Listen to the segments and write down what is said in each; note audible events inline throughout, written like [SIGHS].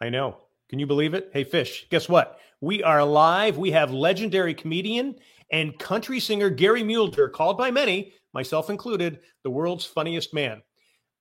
I know. Can you believe it? Hey, Fish, guess what? We are live. We have legendary comedian and country singer Gary Mule Deer, called by many, myself included, the world's funniest man.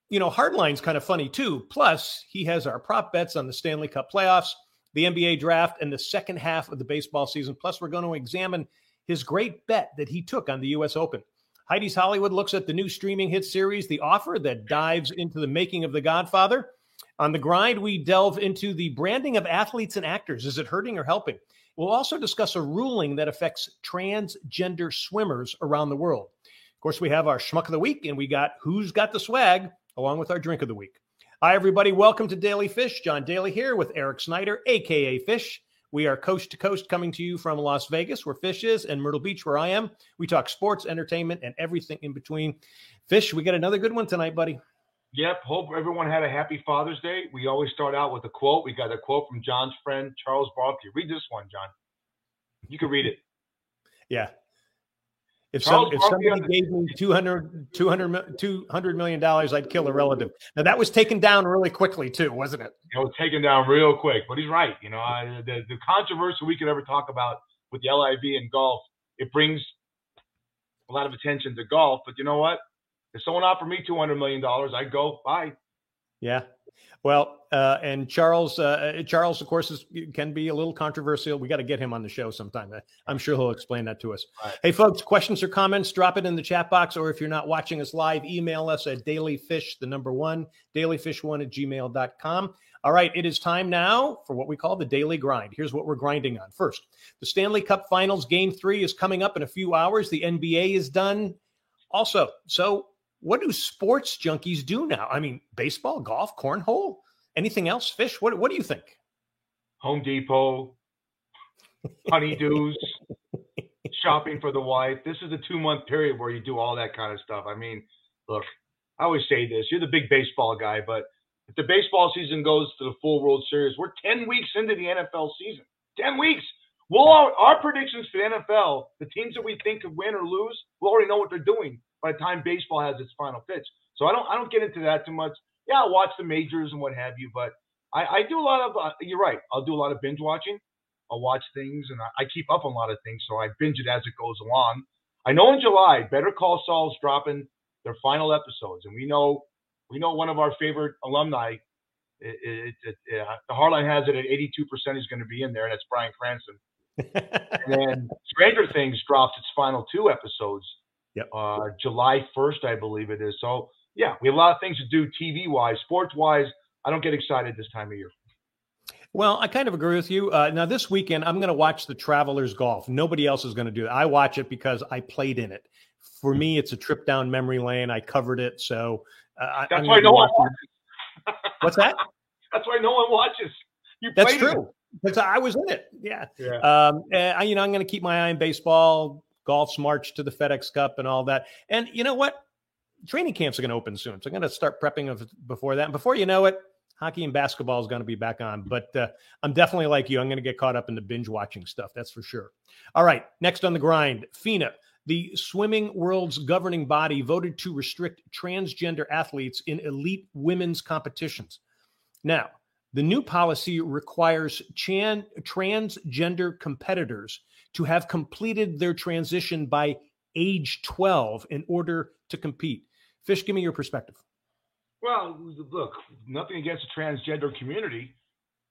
You know, Hardline's kind of funny too. Plus, he has our prop bets on the Stanley Cup playoffs, the NBA draft, and the second half of the baseball season. Plus, we're going to examine his great bet that he took on the U.S. Open. Heidi's Hollywood looks at the new streaming hit series, The Offer, that dives into the making of The Godfather. On the grind, we delve into the branding of athletes and actors. Is it hurting or helping? We'll also discuss a ruling that affects transgender swimmers around the world. Of course, we have our schmuck of the week, and we got who's got the swag, along with our drink of the week. Hi, everybody. Welcome to Daily Fish. John Daly here with Eric Snyder, aka Fish. We are coast to coast coming to you from Las Vegas, where Fish is, and Myrtle Beach, where I am. We talk sports, entertainment, and everything in between. Fish, we got another good one tonight, buddy. Yep. Hope everyone had a happy Father's Day. We always start out with a quote. We got a quote from John's friend Charles Barkley. Read this one, John. You can read it. Yeah. If, some, if somebody gave me 200, 200, 200 million dollars, I'd kill a relative. Now that was taken down really quickly too, wasn't it? It was taken down real quick, but he's right. You know, I, the, the controversy we could ever talk about with the LIV and golf, it brings a lot of attention to golf. But you know what? If someone offered me two hundred million dollars, I'd go bye. Yeah. Well, uh, and Charles, uh, Charles, of course, is, can be a little controversial. We got to get him on the show sometime. I'm sure he'll explain that to us. Right. Hey, folks, questions or comments, drop it in the chat box. Or if you're not watching us live, email us at dailyfish, the number one, dailyfish1 at gmail.com. All right, it is time now for what we call the daily grind. Here's what we're grinding on. First, the Stanley Cup Finals Game Three is coming up in a few hours. The NBA is done. Also, so what do sports junkies do now? I mean, baseball, golf, cornhole, anything else? Fish? What What do you think? Home Depot, honeydews, [LAUGHS] shopping for the wife. This is a two month period where you do all that kind of stuff. I mean, look, I always say this: you're the big baseball guy, but if the baseball season goes to the full World Series, we're ten weeks into the NFL season. Ten weeks. We'll our predictions for the NFL, the teams that we think could win or lose, we'll already know what they're doing by the time baseball has its final pitch. So I don't I don't get into that too much. Yeah, I'll watch the majors and what have you, but I, I do a lot of. Uh, you're right. I'll do a lot of binge watching. I'll watch things and I, I keep up on a lot of things, so I binge it as it goes along. I know in July, Better Call Saul's dropping their final episodes, and we know we know one of our favorite alumni. It, it, it, the Hardline has it at 82% he's going to be in there, and that's Bryan Cranston. [LAUGHS] and then Stranger Things drops its final two episodes Yep. Uh, July 1st, I believe it is. So, yeah, we have a lot of things to do TV wise, sports wise. I don't get excited this time of year. Well, I kind of agree with you. Uh, now, this weekend, I'm going to watch the Travelers Golf. Nobody else is going to do it. I watch it because I played in it. For me, it's a trip down memory lane. I covered it, so uh, that's I'm why no one watches. [LAUGHS] What's that? that's why no one watches. You that's true because I was in it. Yeah. yeah. Um, I, you know, I'm going to keep my eye on baseball golf's march to the FedEx Cup and all that. And you know what? Training camps are going to open soon. So I'm going to start prepping before that. And before you know it, hockey and basketball is going to be back on. But uh, I'm definitely like you. I'm going to get caught up in the binge watching stuff. That's for sure. All right. Next on the grind, FINA. The swimming world's governing body voted to restrict transgender athletes in elite women's competitions. Now, the new policy requires transgender competitors to have completed their transition by age 12 in order to compete. Fish, give me your perspective. Well, look, nothing against the transgender community,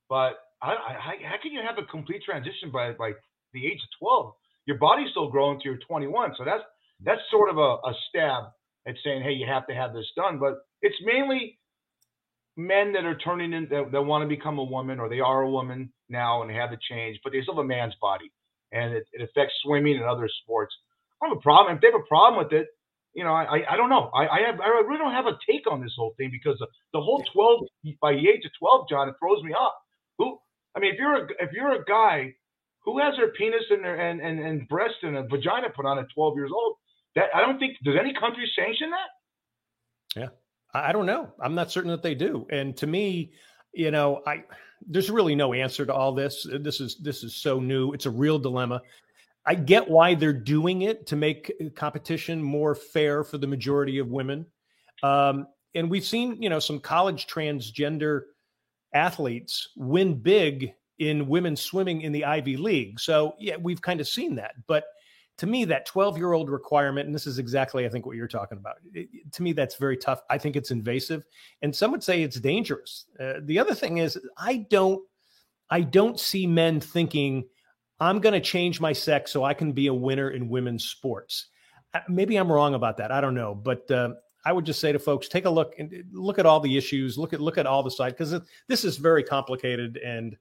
but I, I, how can you have a complete transition by, by the age of 12? Your body's still growing to your 21. So that's that's sort of a, a stab at saying, hey, you have to have this done. But it's mainly men that are turning in that, that want to become a woman or they are a woman now and have the change, but they still have a man's body and it, it affects swimming and other sports. I don't have a problem. If they have a problem with it, you know, I, I don't know. I, I have I really don't have a take on this whole thing because the, the whole 12 by the age of 12, John, it throws me off. Who I mean, if you're a if you're a guy who has their penis and their and, and, and breast and a vagina put on at 12 years old, that I don't think does any country sanction that? Yeah. I don't know. I'm not certain that they do. And to me, you know, I there's really no answer to all this. This is this is so new. It's a real dilemma. I get why they're doing it to make competition more fair for the majority of women. Um, and we've seen, you know, some college transgender athletes win big in women's swimming in the Ivy League. So, yeah, we've kind of seen that. But to me, that 12 year old requirement, and this is exactly, I think, what you're talking about, it, to me, that's very tough. I think it's invasive. And some would say it's dangerous. Uh, the other thing is, I don't. I don't see men thinking, I'm going to change my sex so I can be a winner in women's sports. Uh, maybe I'm wrong about that. I don't know, but uh, I would just say to folks, take a look and look at all the issues, look at look at all the sides because this is very complicated, and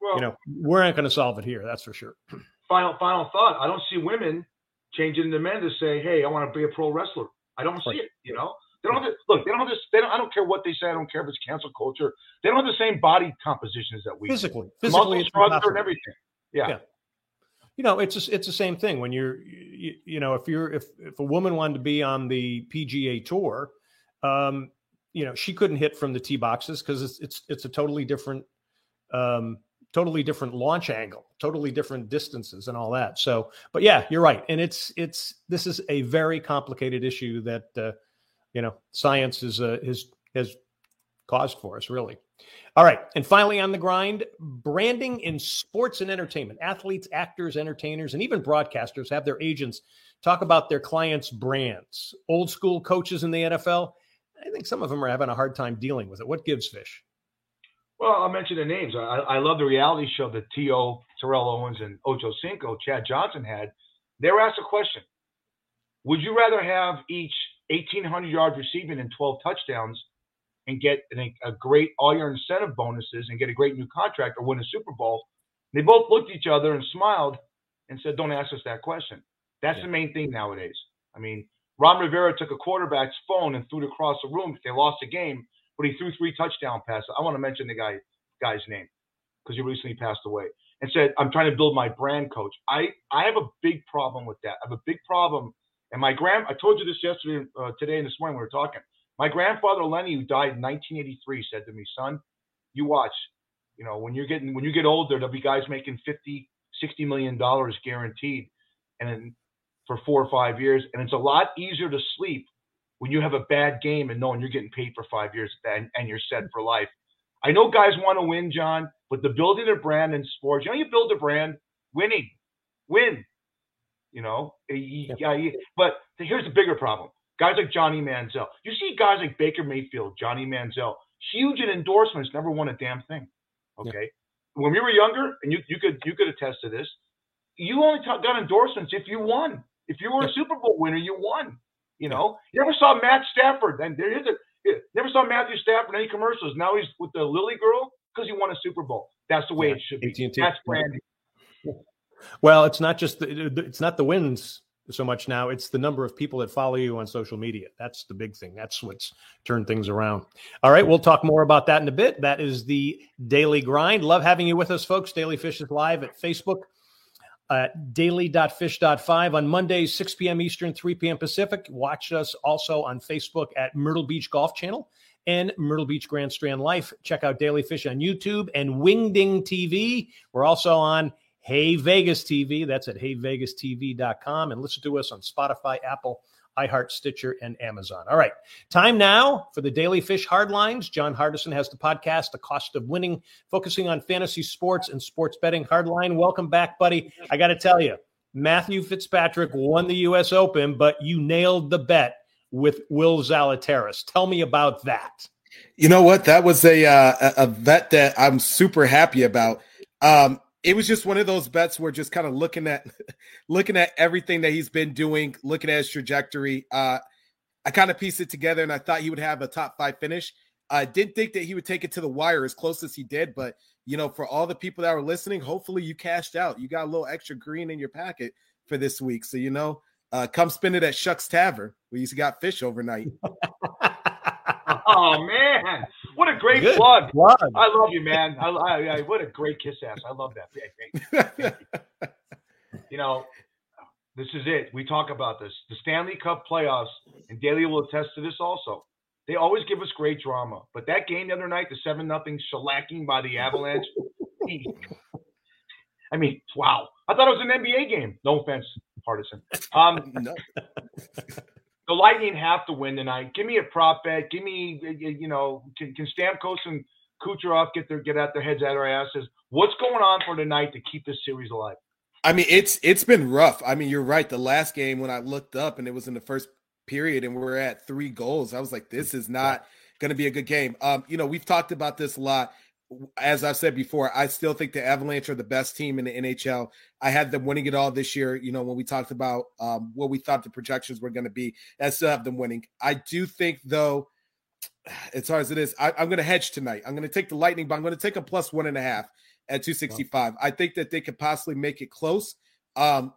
well, you know we're not going to solve it here. That's for sure. [CLEARS THROAT] Final final thought: I don't see women changing the men to say, "Hey, I want to be a pro wrestler." I don't see it. You know, they don't have to, look. They don't have this. They don't, I don't care what they say. I don't care if it's cancel culture. They don't have the same body compositions that we physically, do. physically, muscle and everything. Yeah. yeah you know it's just, it's the same thing when you're you, you, know if you're if if a woman wanted to be on the PGA tour um you know she couldn't hit from the tee boxes because it's it's it's a totally different um totally different launch angle totally different distances and all that so but yeah you're right and it's it's this is a very complicated issue that uh, you know science is uh, is has caused for us really all right. And finally, on the grind, branding in sports and entertainment. Athletes, actors, entertainers, and even broadcasters have their agents talk about their clients' brands. Old school coaches in the NFL, I think some of them are having a hard time dealing with it. What gives fish? Well, I'll mention the names. I, I love the reality show that T.O. Terrell Owens and Ocho Cinco, Chad Johnson had. They were asked a question Would you rather have each 1,800 yards receiving and 12 touchdowns and get a, a great all your incentive bonuses and get a great new contract or win a Super Bowl. They both looked at each other and smiled and said, "Don't ask us that question." That's yeah. the main thing nowadays. I mean, Ron Rivera took a quarterback's phone and threw it across the room. If they lost the game, but he threw three touchdown passes. I want to mention the guy guy's name because he recently passed away and said, "I'm trying to build my brand, coach." I I have a big problem with that. I have a big problem. And my grand, I told you this yesterday, uh, today, and this morning we were talking. My grandfather Lenny, who died in 1983, said to me, "Son, you watch. You know, when you're getting when you get older, there'll be guys making 50, 60 million dollars guaranteed, and for four or five years, and it's a lot easier to sleep when you have a bad game and knowing you're getting paid for five years and, and you're set for life. I know guys want to win, John, but the building a brand in sports, you know, you build a brand, winning, win. You know, yeah. but here's the bigger problem. Guys like Johnny Manziel. You see guys like Baker Mayfield, Johnny Manziel, huge in endorsements, never won a damn thing. Okay. Yeah. When we were younger, and you, you could you could attest to this, you only got endorsements if you won. If you were a Super Bowl winner, you won. You know, you never saw Matt Stafford, and there is a never saw Matthew Stafford in any commercials. Now he's with the Lily Girl because he won a Super Bowl. That's the way yeah. it should be. AT&T. That's branding. Well, it's not just the, it's not the wins so much now. It's the number of people that follow you on social media. That's the big thing. That's what's turned things around. All right, we'll talk more about that in a bit. That is the daily grind. Love having you with us, folks. Daily Fish is live at Facebook at daily.fish.5 on Mondays, 6 p.m. Eastern, 3 p.m. Pacific. Watch us also on Facebook at Myrtle Beach Golf Channel and Myrtle Beach Grand Strand Life. Check out Daily Fish on YouTube and Wingding TV. We're also on Hey Vegas TV. That's at heyvegastv.com. And listen to us on Spotify, Apple, iHeart, Stitcher, and Amazon. All right. Time now for the Daily Fish Hardlines. John Hardison has the podcast, The Cost of Winning, focusing on fantasy sports and sports betting. Hardline, welcome back, buddy. I got to tell you, Matthew Fitzpatrick won the U.S. Open, but you nailed the bet with Will Zalatoris. Tell me about that. You know what? That was a uh, a bet that I'm super happy about. Um, it was just one of those bets where just kind of looking at [LAUGHS] looking at everything that he's been doing, looking at his trajectory. Uh, I kind of pieced it together and I thought he would have a top five finish. I didn't think that he would take it to the wire as close as he did, but you know, for all the people that were listening, hopefully you cashed out. You got a little extra green in your packet for this week. So you know, uh, come spend it at Shucks Tavern. We used to got fish overnight. [LAUGHS] oh man, what a great Good plug! plug. I love you, man. I, I, I, what a great kiss ass. I love that. [LAUGHS] you know, this is it. We talk about this. The Stanley Cup playoffs, and Daly will attest to this also. They always give us great drama, but that game the other night, the seven nothing shellacking by the Avalanche. [LAUGHS] I mean, wow! I thought it was an NBA game. No offense, partisan. Um, [LAUGHS] no the Lightning have to win tonight. Give me a prop bet. Give me, you know, can, can Stamkos and Kucherov get their get out their heads out of their asses. What's going on for tonight to keep this series alive? I mean, it's it's been rough. I mean, you're right. The last game when I looked up and it was in the first period and we are at three goals, I was like, this is not going to be a good game. Um, you know, we've talked about this a lot. As I've said before, I still think the Avalanche are the best team in the NHL. I had them winning it all this year. You know, when we talked about um, what we thought the projections were going to be, I still have them winning. I do think, though, [SIGHS] as hard as it is, I, am going to hedge tonight. I'm going to take the Lightning, but I'm going to take a plus one and a half at 265. Wow. I think that they could possibly make it close. Um,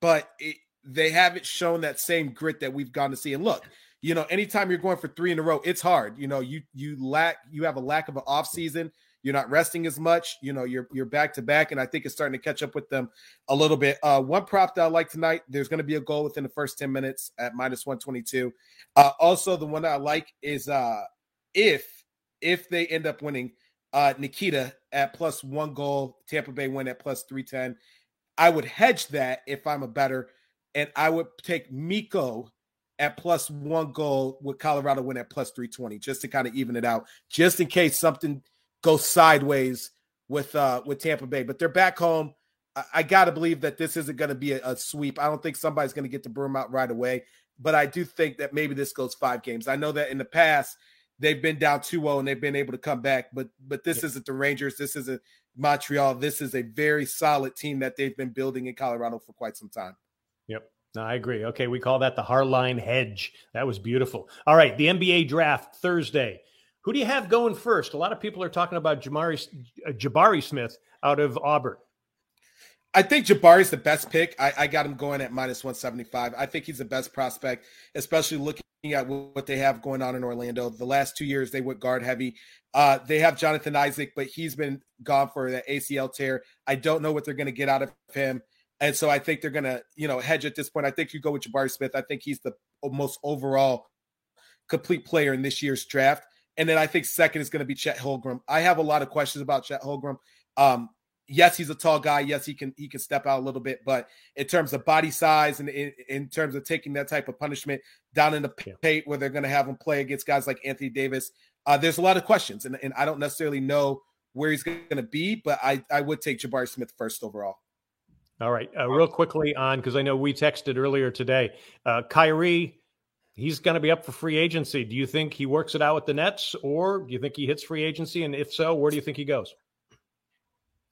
but it, they haven't shown that same grit that we've gone to see. And look, you know, anytime you're going for three in a row, it's hard. You know, you you lack you have a lack of an off season. You're not resting as much. You know, you're you're back to back, and I think it's starting to catch up with them a little bit. Uh, one prop that I like tonight. There's going to be a goal within the first ten minutes at minus one twenty two. Uh, also, the one that I like is uh, if if they end up winning, uh, Nikita at plus one goal, Tampa Bay win at plus three ten. I would hedge that if I'm a better, and I would take Mikko at plus one goal with Colorado win at plus 320, just to kind of even it out, just in case something goes sideways with uh with Tampa Bay. But they're back home. I, I gotta believe that this isn't gonna be a, a sweep. I don't think somebody's gonna get the broom out right away. But I do think that maybe this goes five games. I know that in the past they've been down 2-0 and they've been able to come back, but but this isn't the Rangers. This isn't Montreal. This is a very solid team that they've been building in Colorado for quite some time. Yep. No, I agree. Okay, we call that the Hardline hedge. That was beautiful. All right, the NBA draft Thursday. Who do you have going first? A lot of people are talking about Jamari, uh, Jabari Smith out of Auburn. I think Jabari's the best pick. I, I, got him going at minus 175. I think he's the best prospect, especially looking at what they have going on in Orlando. The last two years, they went guard heavy. Uh, they have Jonathan Isaac, but he's been gone for the ACL tear. I don't know what they're going to get out of him. And so I think they're going to, you know, hedge at this point. I think you go with Jabari Smith. I think he's the most overall complete player in this year's draft. And then I think second is going to be Chet Holmgren. I have a lot of questions about Chet Holmgren. Um, yes, he's a tall guy. Yes, he can he can step out a little bit, but in terms of body size and in, in terms of taking that type of punishment down in the paint where they're going to have him play against guys like Anthony Davis, uh, there's a lot of questions, and, and I don't necessarily know where he's going to be, but I I would take Jabari Smith first overall. All right, uh, real quickly on because I know we texted earlier today. Uh, Kyrie, he's going to be up for free agency. Do you think he works it out with the Nets, or do you think he hits free agency? And if so, where do you think he goes?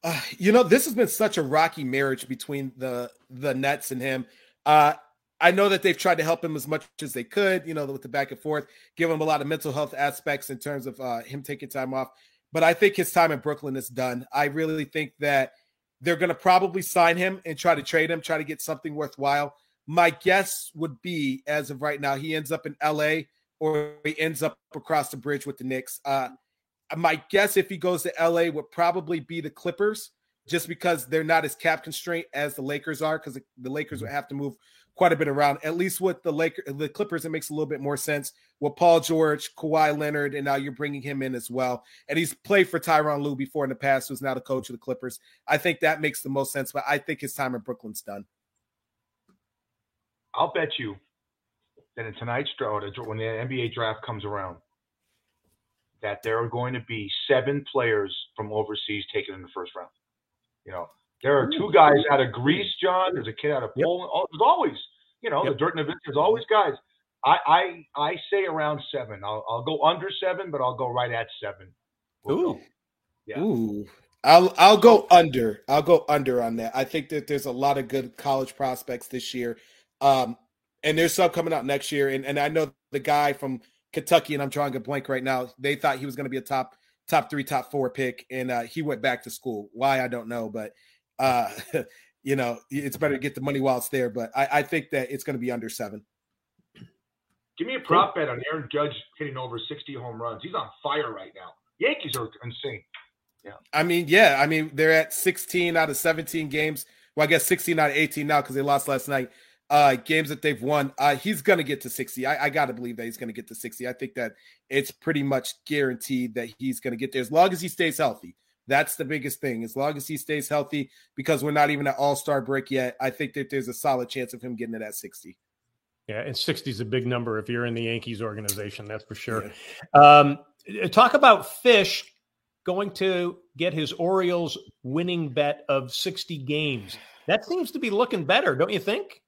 Uh, you know, this has been such a rocky marriage between the the Nets and him. Uh, I know that they've tried to help him as much as they could, you know, with the back and forth, give him a lot of mental health aspects in terms of uh, him taking time off. But I think his time in Brooklyn is done. I really think that they're going to probably sign him and try to trade him, try to get something worthwhile. My guess would be, as of right now, he ends up in LA or he ends up across the bridge with the Knicks. Uh, my guess, if he goes to LA, would probably be the Clippers, just because they're not as cap constraint as the Lakers are, because the Lakers would have to move quite a bit around. At least with the Lakers, the Clippers, it makes a little bit more sense. With Paul George, Kawhi Leonard, and now you're bringing him in as well. And he's played for Tyronn Lue before in the past, who's now the coach of the Clippers. I think that makes the most sense. But I think his time in Brooklyn's done. I'll bet you that in tonight's draft, when the NBA draft comes around, that there are going to be seven players from overseas taken in the first round. You know, there are two guys out of Greece, John. There's a kid out of yep. Poland. Oh, there's always, you know, yep. the Dirk and Nowitzki. There's always guys. I, I I say around seven. I'll I'll go under seven, but I'll go right at 7 we'll Ooh, go. yeah. Ooh. I'll I'll go under. I'll go under on that. I think that there's a lot of good college prospects this year, um, and there's some coming out next year. And and I know the guy from Kentucky, and I'm drawing a blank right now. They thought he was going to be a top top three, top four pick, and uh, he went back to school. Why I don't know, but uh, [LAUGHS] you know, it's better to get the money while it's there. But I, I think that it's going to be under seven. Give me a prop bet on Aaron Judge hitting over 60 home runs. He's on fire right now. Yankees are insane. Yeah. I mean, yeah. I mean, they're at 16 out of 17 games. Well, I guess 16 out of 18 now because they lost last night. Uh, games that they've won. Uh, he's going to get to 60. I, I got to believe that he's going to get to 60. I think that it's pretty much guaranteed that he's going to get there as long as he stays healthy. That's the biggest thing. As long as he stays healthy, because we're not even at All Star break yet, I think that there's a solid chance of him getting to that 60. Yeah, and 60 is a big number if you're in the Yankees organization, that's for sure. Yeah. Um, talk about Fish. going to get his Orioles winning bet of 60 games. That seems to be looking better, don't you think?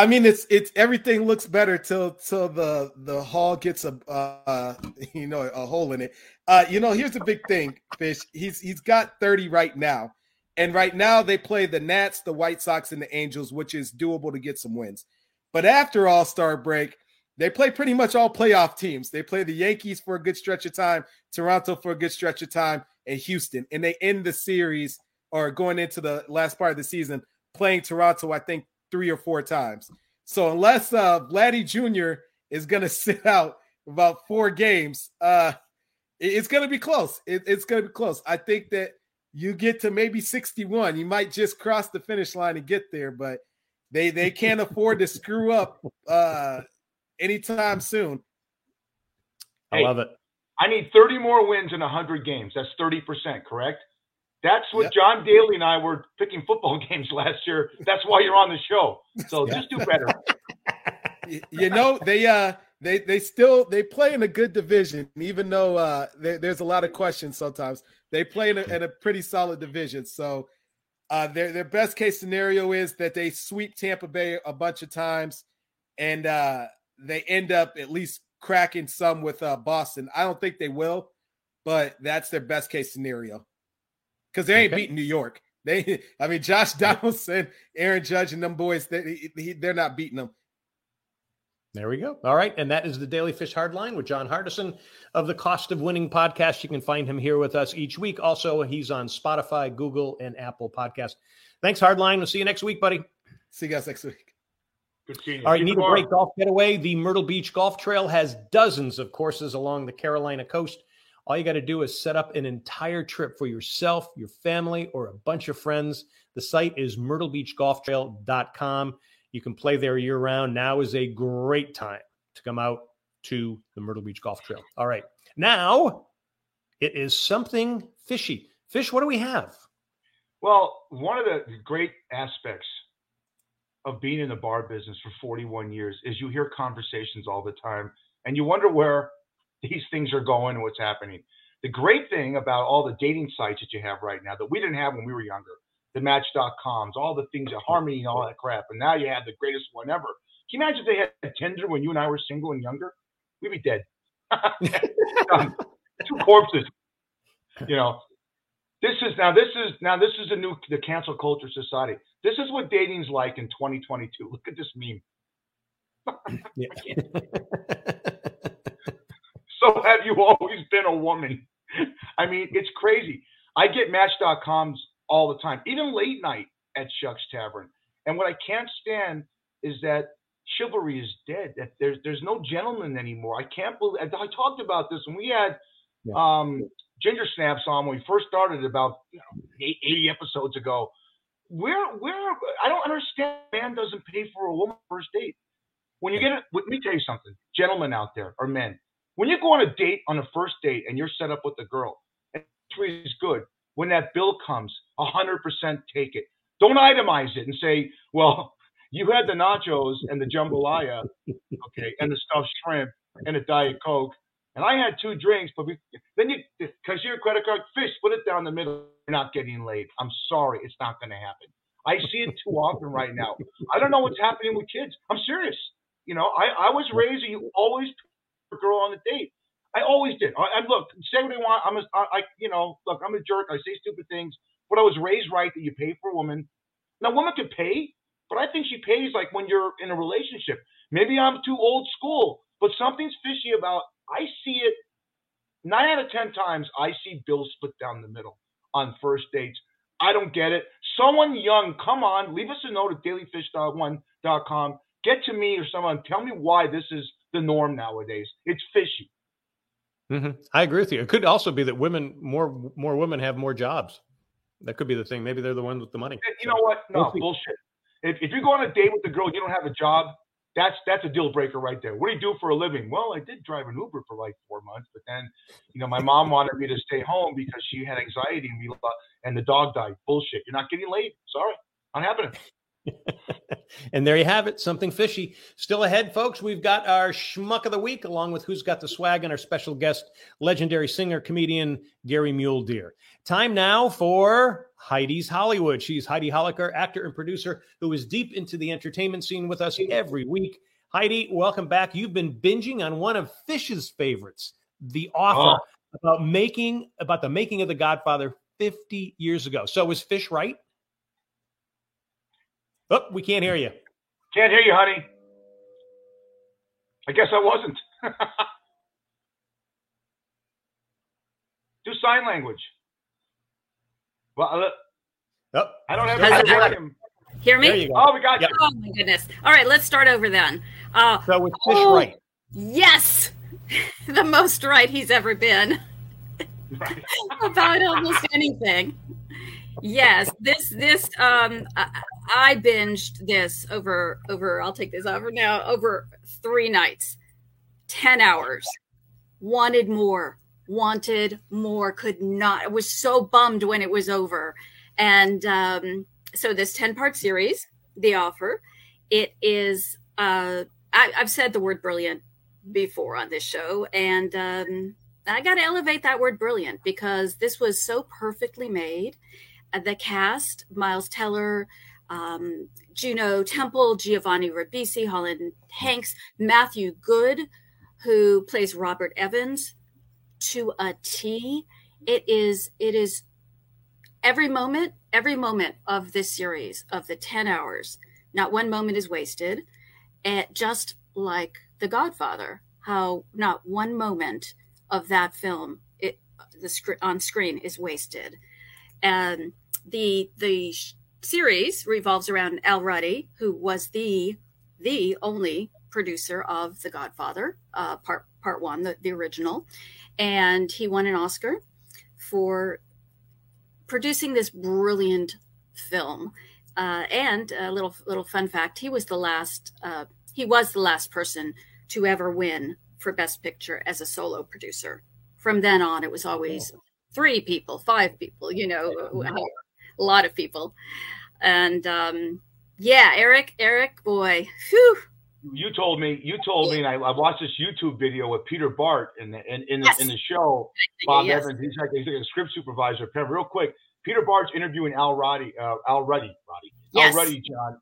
I mean, it's it's everything looks better till till the the hall gets a uh, you know a hole in it. Uh, you know, here's the big thing, Fish. He's he's got 30 right now, and right now they play the Nats, the White Sox, and the Angels, which is doable to get some wins. But after All Star break, they play pretty much all playoff teams. They play the Yankees for a good stretch of time, Toronto for a good stretch of time, and Houston, and they end the series or going into the last part of the season playing Toronto. I think three or four times. So unless uh, Vladdy Jr. is going [LAUGHS] to sit out about four games, uh, it's going to be close. It, it's going to be close. I think that you get to maybe 61. You might just cross the finish line and get there, but they they can't afford to screw up uh, anytime soon. I hey, love it. I need 30 more wins in 100 games. That's 30%, correct? That's what yep. John Daly and I were picking football [LAUGHS] games last year. That's why you're on the show. So yeah. just do better. [LAUGHS] you know, they uh they they still they play in a good division, even though uh they, there's a lot of questions sometimes. They play in a, in a pretty solid division. So uh their their best case scenario is that they sweep Tampa Bay a bunch of times and uh they end up at least cracking some with uh Boston. I don't think they will, but that's their best case scenario because they ain't okay. beating New York. They, [LAUGHS] I mean, Josh Donaldson, Aaron Judge, and them boys, they, they're not beating them. There we go. All right. And that is the Daily Fish Hardline with John Hardison of the Cost of Winning podcast. You can find him here with us each week. Also, he's on Spotify, Google, and Apple podcast. Thanks, Hardline. We'll see you next week, buddy. See you guys next week. Good seeing you. All right, need a break golf getaway. The Myrtle Beach Golf Trail has dozens of courses along the Carolina coast. All you got to do is set up an entire trip for yourself, your family, or a bunch of friends. The site is myrtlebeachgolftrail.com. You can play there year round. Now is a great time to come out to the Myrtle Beach Golf Trail. All right. Now it is something fishy. Fish, what do we have? Well, one of the great aspects of being in the bar business for 41 years is you hear conversations all the time and you wonder where these things are going and what's happening. The great thing about all the dating sites that you have right now that we didn't have when we were younger, the match.coms, all the things eHarmony and all that crap, and now you have the greatest one ever. Can you imagine if they had Tinder when you and I were single and younger? We'd be dead. [LAUGHS] Two corpses. You know, this is now this is now this is a new the cancel culture society. This is what dating's like in 2022. Look at this meme. [LAUGHS] [LAUGHS] so have you always been a woman? I mean, it's crazy. I get Match.coms all the time, even late night at Shucks Tavern. And what I can't stand is that chivalry is dead. That there's there's no gentleman anymore. I can't believe. I talked about this when we had yeah. um, Ginger Snaps on when we first started about you know, 80 episodes ago. Where where I don't understand. Man doesn't pay for a woman first date. When you get it, let me tell you something, gentlemen out there or men. When you go on a date on a first date and you're set up with a girl, and is good. When that bill comes, 100% take it. Don't itemize it and say, well, [LAUGHS] you had the nachos and the jambalaya, okay, and the stuffed shrimp and a diet coke, and I had two drinks, but we, then you, [LAUGHS] because you're a credit card fish, put it down the middle. You're not getting laid. I'm sorry, it's not going to happen. I see it too often right now. I don't know what's happening with kids. I'm serious. You know, I, I was raised. You always girl on a date. I always did. I, I look, say what you want. I'm a, I, I, you know, look, I'm a jerk. I say stupid things, but I was raised right that you pay for a woman. Now, a woman could pay, but I think she pays like when you're in a relationship. Maybe I'm too old school, but something's fishy about. I see it nine out of ten times. I see bills split down the middle on first dates. I don't get it. Someone young, come on, leave us a note at dailyfish.one.com. Get to me or someone. Tell me why this is the norm nowadays. It's fishy. Mm-hmm. I agree with you. It could also be that women more more women have more jobs. That could be the thing. Maybe they're the ones with the money. You know what? No we'll bullshit. If, if you go on a date with a girl, you don't have a job. That's that's a deal breaker right there. What do you do for a living? Well, I did drive an Uber for like four months, but then, you know, my mom wanted me to stay home because she had anxiety and we and the dog died. Bullshit. You're not getting laid. Sorry, not happening. [LAUGHS] and there you have it, something fishy. Still ahead, folks. We've got our schmuck of the week, along with who's got the swag and our special guest, legendary singer, comedian Gary Mule Deer. Time now for Heidi's Hollywood. She's Heidi Holliker, actor and producer, who is deep into the entertainment scene with us every week. Heidi, welcome back. You've been binging on one of Fish's favorites, The Offer, oh. about making about the making of The Godfather 50 years ago. So was Fish right? Oh, we can't hear you. Can't hear you, honey. I guess I wasn't. [LAUGHS] Do sign language. Well, uh, oh. I don't have. I him. Hear me? Oh, we got you. Oh my goodness! All right, let's start over then. Uh, so with fish oh, right. Yes, [LAUGHS] the most right he's ever been right. [LAUGHS] about almost anything. Yes, this this um I, I binged this over over. I'll take this over now over three nights, ten hours. Wanted more, wanted more. Could not. I was so bummed when it was over, and um, so this ten part series, The Offer, it is. Uh, I, have said the word brilliant before on this show, and um, I got to elevate that word brilliant because this was so perfectly made. Uh, the cast, Miles Teller, um, Juno Temple, Giovanni Ribisi, Colin Hanks, Matthew Goode, who plays Robert Evans, to a T. It is it is every moment, every moment of this series of the ten hours. Not one moment is wasted. And just like The Godfather, how not one moment of that film it the sc- on screen is wasted, and the the series revolves around Al Ruddy, who was the the only producer of The Godfather, uh, part part one, the, the original, and he won an Oscar for producing this brilliant film. Uh, and a little little fun fact: he was the last uh, he was the last person to ever win for Best Picture as a solo producer. From then on, it was always three people, five people, you know, a lot of people. And um, yeah, Eric, Eric, boy, whew. You told me, you told me, and I, I watched this YouTube video with Peter Bart in the in, in, yes. the, in the show. Bob yes. Evans, he's like, he's like a script supervisor. Real quick, Peter Bart's interviewing Al Roddy, uh, Al Ruddy, Ruddy, yes. Al Ruddy, John,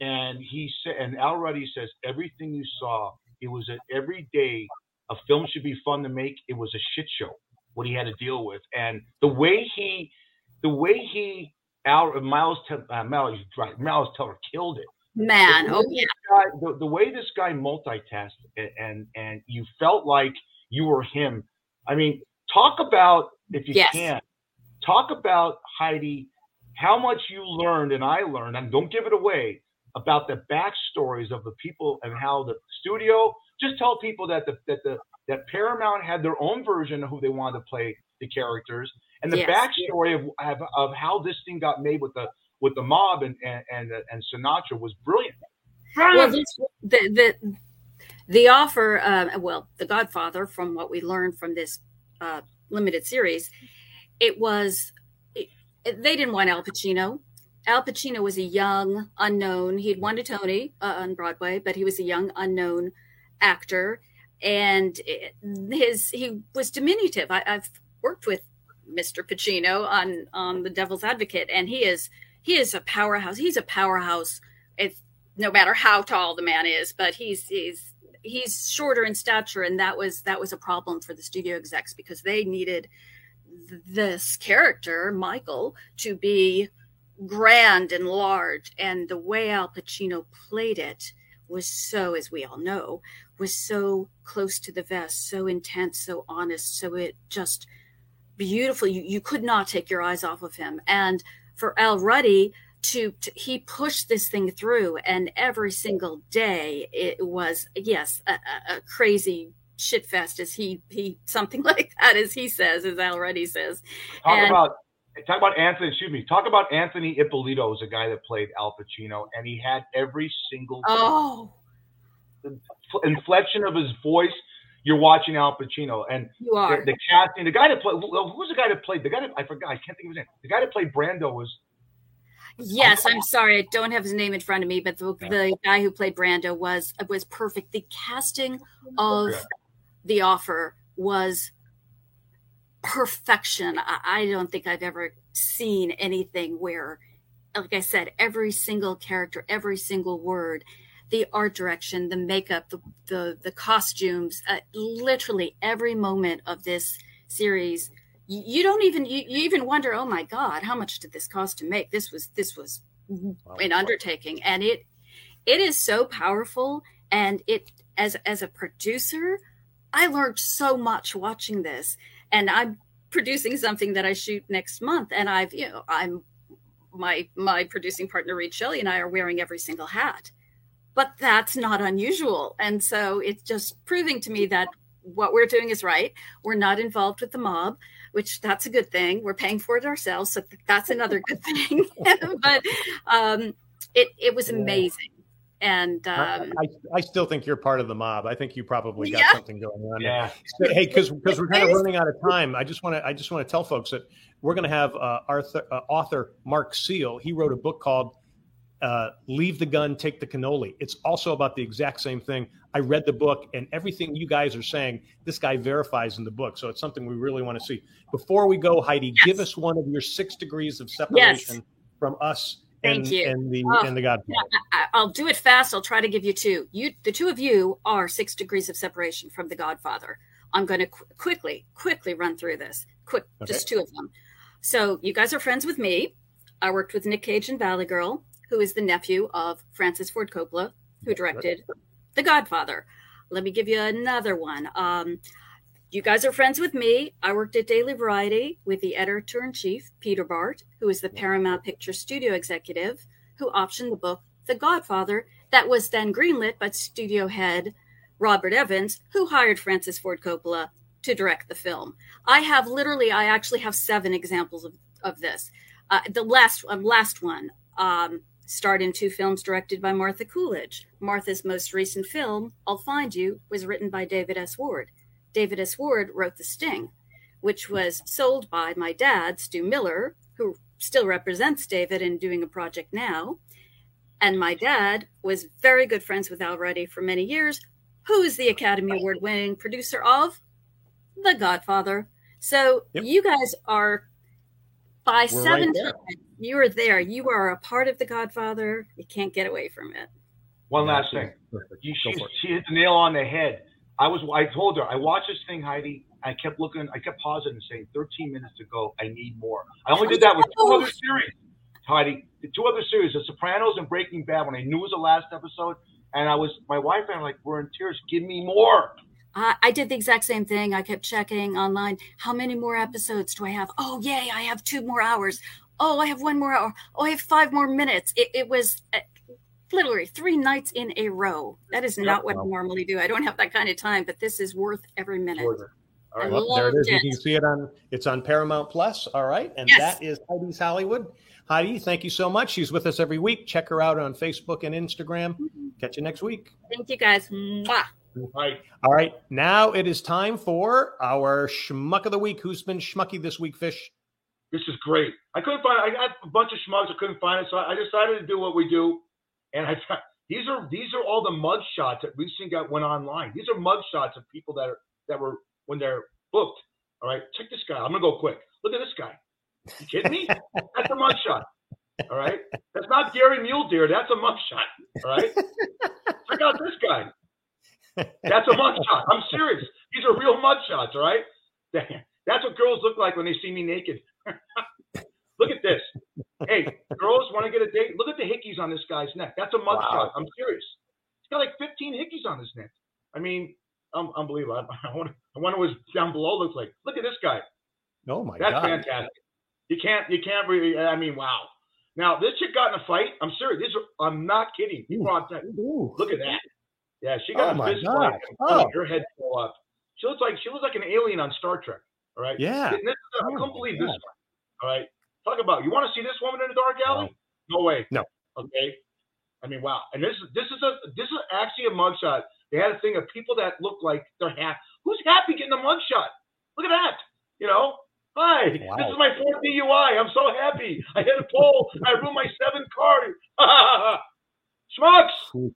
and he said, and Al Ruddy says everything you saw, it was a, every day. A film should be fun to make. It was a shit show. What he had to deal with, and the way he, the way he Al Miles uh, Miles right, Miles Teller killed it. Man, oh yeah. Guy, the, the, way this guy multitasked and, and and you felt like you were him. I mean, talk about if you yes. can talk about Heidi, how much you learned and I learned, and don't give it away about the backstories of the people and how the studio. Just tell people that the that the that Paramount had their own version of who they wanted to play the characters, and the yes. backstory of, of, of how this thing got made with the with the mob and and and, and Sinatra was brilliant. Well, this, the the the offer, uh, well, The Godfather, from what we learned from this uh, limited series, it was it, they didn't want Al Pacino. Al Pacino was a young unknown. He'd won a Tony uh, on Broadway, but he was a young unknown actor, and his he was diminutive. I, I've worked with Mr. Pacino on on The Devil's Advocate, and he is he is a powerhouse. He's a powerhouse. It's no matter how tall the man is, but he's he's he's shorter in stature, and that was that was a problem for the studio execs because they needed this character Michael to be grand and large, and the way Al Pacino played it was so, as we all know, was so close to the vest, so intense, so honest, so it just beautiful. You, you could not take your eyes off of him. And for Al Ruddy to, to he pushed this thing through, and every single day it was yes a, a crazy shit fest as he he something [LAUGHS] like that as he says as Al Ruddy says. Talk and, about talk about Anthony. Excuse me. Talk about Anthony Ippolito, is a guy that played Al Pacino, and he had every single oh inflection of his voice you're watching Al Pacino and you are. The, the casting. The guy that played who's the guy that played the guy that I forgot I can't think of his name. The guy that played Brando was Yes, I'm sorry, I don't have his name in front of me, but the, the guy who played Brando was was perfect. The casting oh, of Yeah. the offer was perfection. I, I don't think I've ever seen anything where, like I said, every single character, every single word, the art direction, the makeup, the the, the costumes, uh, literally every moment of this series. You, you don't even you, you even wonder, oh my god, how much did this cost to make? This was this was an undertaking, and it it is so powerful. And it as as a producer, I learned so much watching this, and I'm producing something that I shoot next month, and I've you know I'm my my producing partner Reed Shelley and I are wearing every single hat, but that's not unusual, and so it's just proving to me that what we're doing is right. We're not involved with the mob, which that's a good thing. We're paying for it ourselves, so that's another good [LAUGHS] thing. [LAUGHS] but um, it it was amazing, and um, I, I still think you're part of the mob. I think you probably got Yeah. something going on. Yeah. So, hey, because because we're kind of running out of time, I just want to I just want to tell folks that we're going to have uh, Arthur, uh, author Mark Seal. He wrote a book called uh, "Leave the Gun, Take the Cannoli." It's also about the exact same thing. I read the book, and everything you guys are saying, this guy verifies in the book. So it's something we really want to see. Before we go, Heidi, give us one of your six degrees of separation Yes. from us Thank and, you. and the Oh, and the Godfather. I, I'll do it fast. I'll try to give you two. You, the two of you, are six degrees of separation from The Godfather. I'm going to qu- quickly, quickly run through this. Quick, just two of them. So you guys are friends with me. I worked with Nick Cage and Valley Girl, who is the nephew of Francis Ford Coppola, who directed The Godfather. Let me give you another one. Um, you guys are friends with me. I worked at Daily Variety with the editor in chief, Peter Bart, who is the Paramount Picture studio executive who optioned the book The Godfather, that was then greenlit by studio head Robert Evans, who hired Francis Ford Coppola to direct the film. I have literally, I actually have seven examples of, of this. Uh, the last, um, last one um, starred in two films directed by Martha Coolidge. Martha's most recent film, I'll Find You, was written by David S. Ward. David S. Ward wrote The Sting, which was sold by my dad, Stu Miller, who still represents David in doing a project now. And my dad was very good friends with Al Ruddy for many years, who is the Academy Award winning producer of The Godfather. So Yep. you guys are by We're seven right times. You are there. You are a part of The Godfather. You can't get away from it. One last thing. You, she, she hit the nail on the head. I was. I told her. I watched this thing, Heidi. I kept looking. I kept pausing and saying, "13 minutes to go. I need more." I only did that with two other series, Heidi. The two other series, The Sopranos and Breaking Bad. When I knew it was the last episode, and I was, my wife and I, like, were in tears. Give me more. I I did the exact same thing. I kept checking online. How many more episodes do I have? Oh, yay, I have two more hours. Oh, I have one more hour. Oh, I have five more minutes. It, it was uh, literally three nights in a row. That is not what I normally do. I don't have that kind of time, but this is worth every minute. All right. I Well, there it is. loved You can see it on it's on Paramount Plus. All right. And Yes. that is Heidi's Hollywood. Heidi, thank you so much. She's with us every week. Check her out on Facebook and Instagram. Catch you next week. Thank you guys. Mwah. Right. All right. Now it is time for our schmuck of the week. Who's been schmucky this week, Fish? This is great. I couldn't find. I got a bunch of schmucks. I couldn't find it, so I decided to do what we do. And I these are these are all the mug shots that we've seen got went online. These are mug shots of people that are that were when they're booked. All right, check this guy. I'm gonna go quick. Look at this guy. You kidding me? That's a mug shot. All right, that's not Gary Mule Deer. That's a mug shot. All right, check out this guy. That's a mug shot. I'm serious. These are real mug shots. All right. [LAUGHS] That's what girls look like when they see me naked. [LAUGHS] look at this. Hey, girls want to get a date? Look at the hickeys on this guy's neck. That's a mug Wow. I'm serious. He's got like 15 hickeys on his neck. I mean, um, unbelievable. I, I, wonder, I wonder what his down below looks like. Look at this guy. Oh my That's God. That's fantastic. You can't, you can't really. I mean, wow. Now this chick got in a fight. I'm serious. These are, I'm not kidding. People are on that. Ooh. Look at that. Yeah, she Oh got my a fist fight. Oh, Oh. her head fell up. She looks like she looks like an alien on Star Trek. All right. Yeah. And this is, I Oh couldn't my believe this one. All right. Talk about you want to see this woman in the dark alley? No way. No. Okay. I mean, wow. And this is this is a this is actually a mugshot. They had a thing of people that look like they're happy. Who's happy getting a mugshot? Look at that. You know, Hi, wow. this is my fourth DUI. I'm so happy. I hit a pole. I ruined my seventh car. [LAUGHS] Schmucks.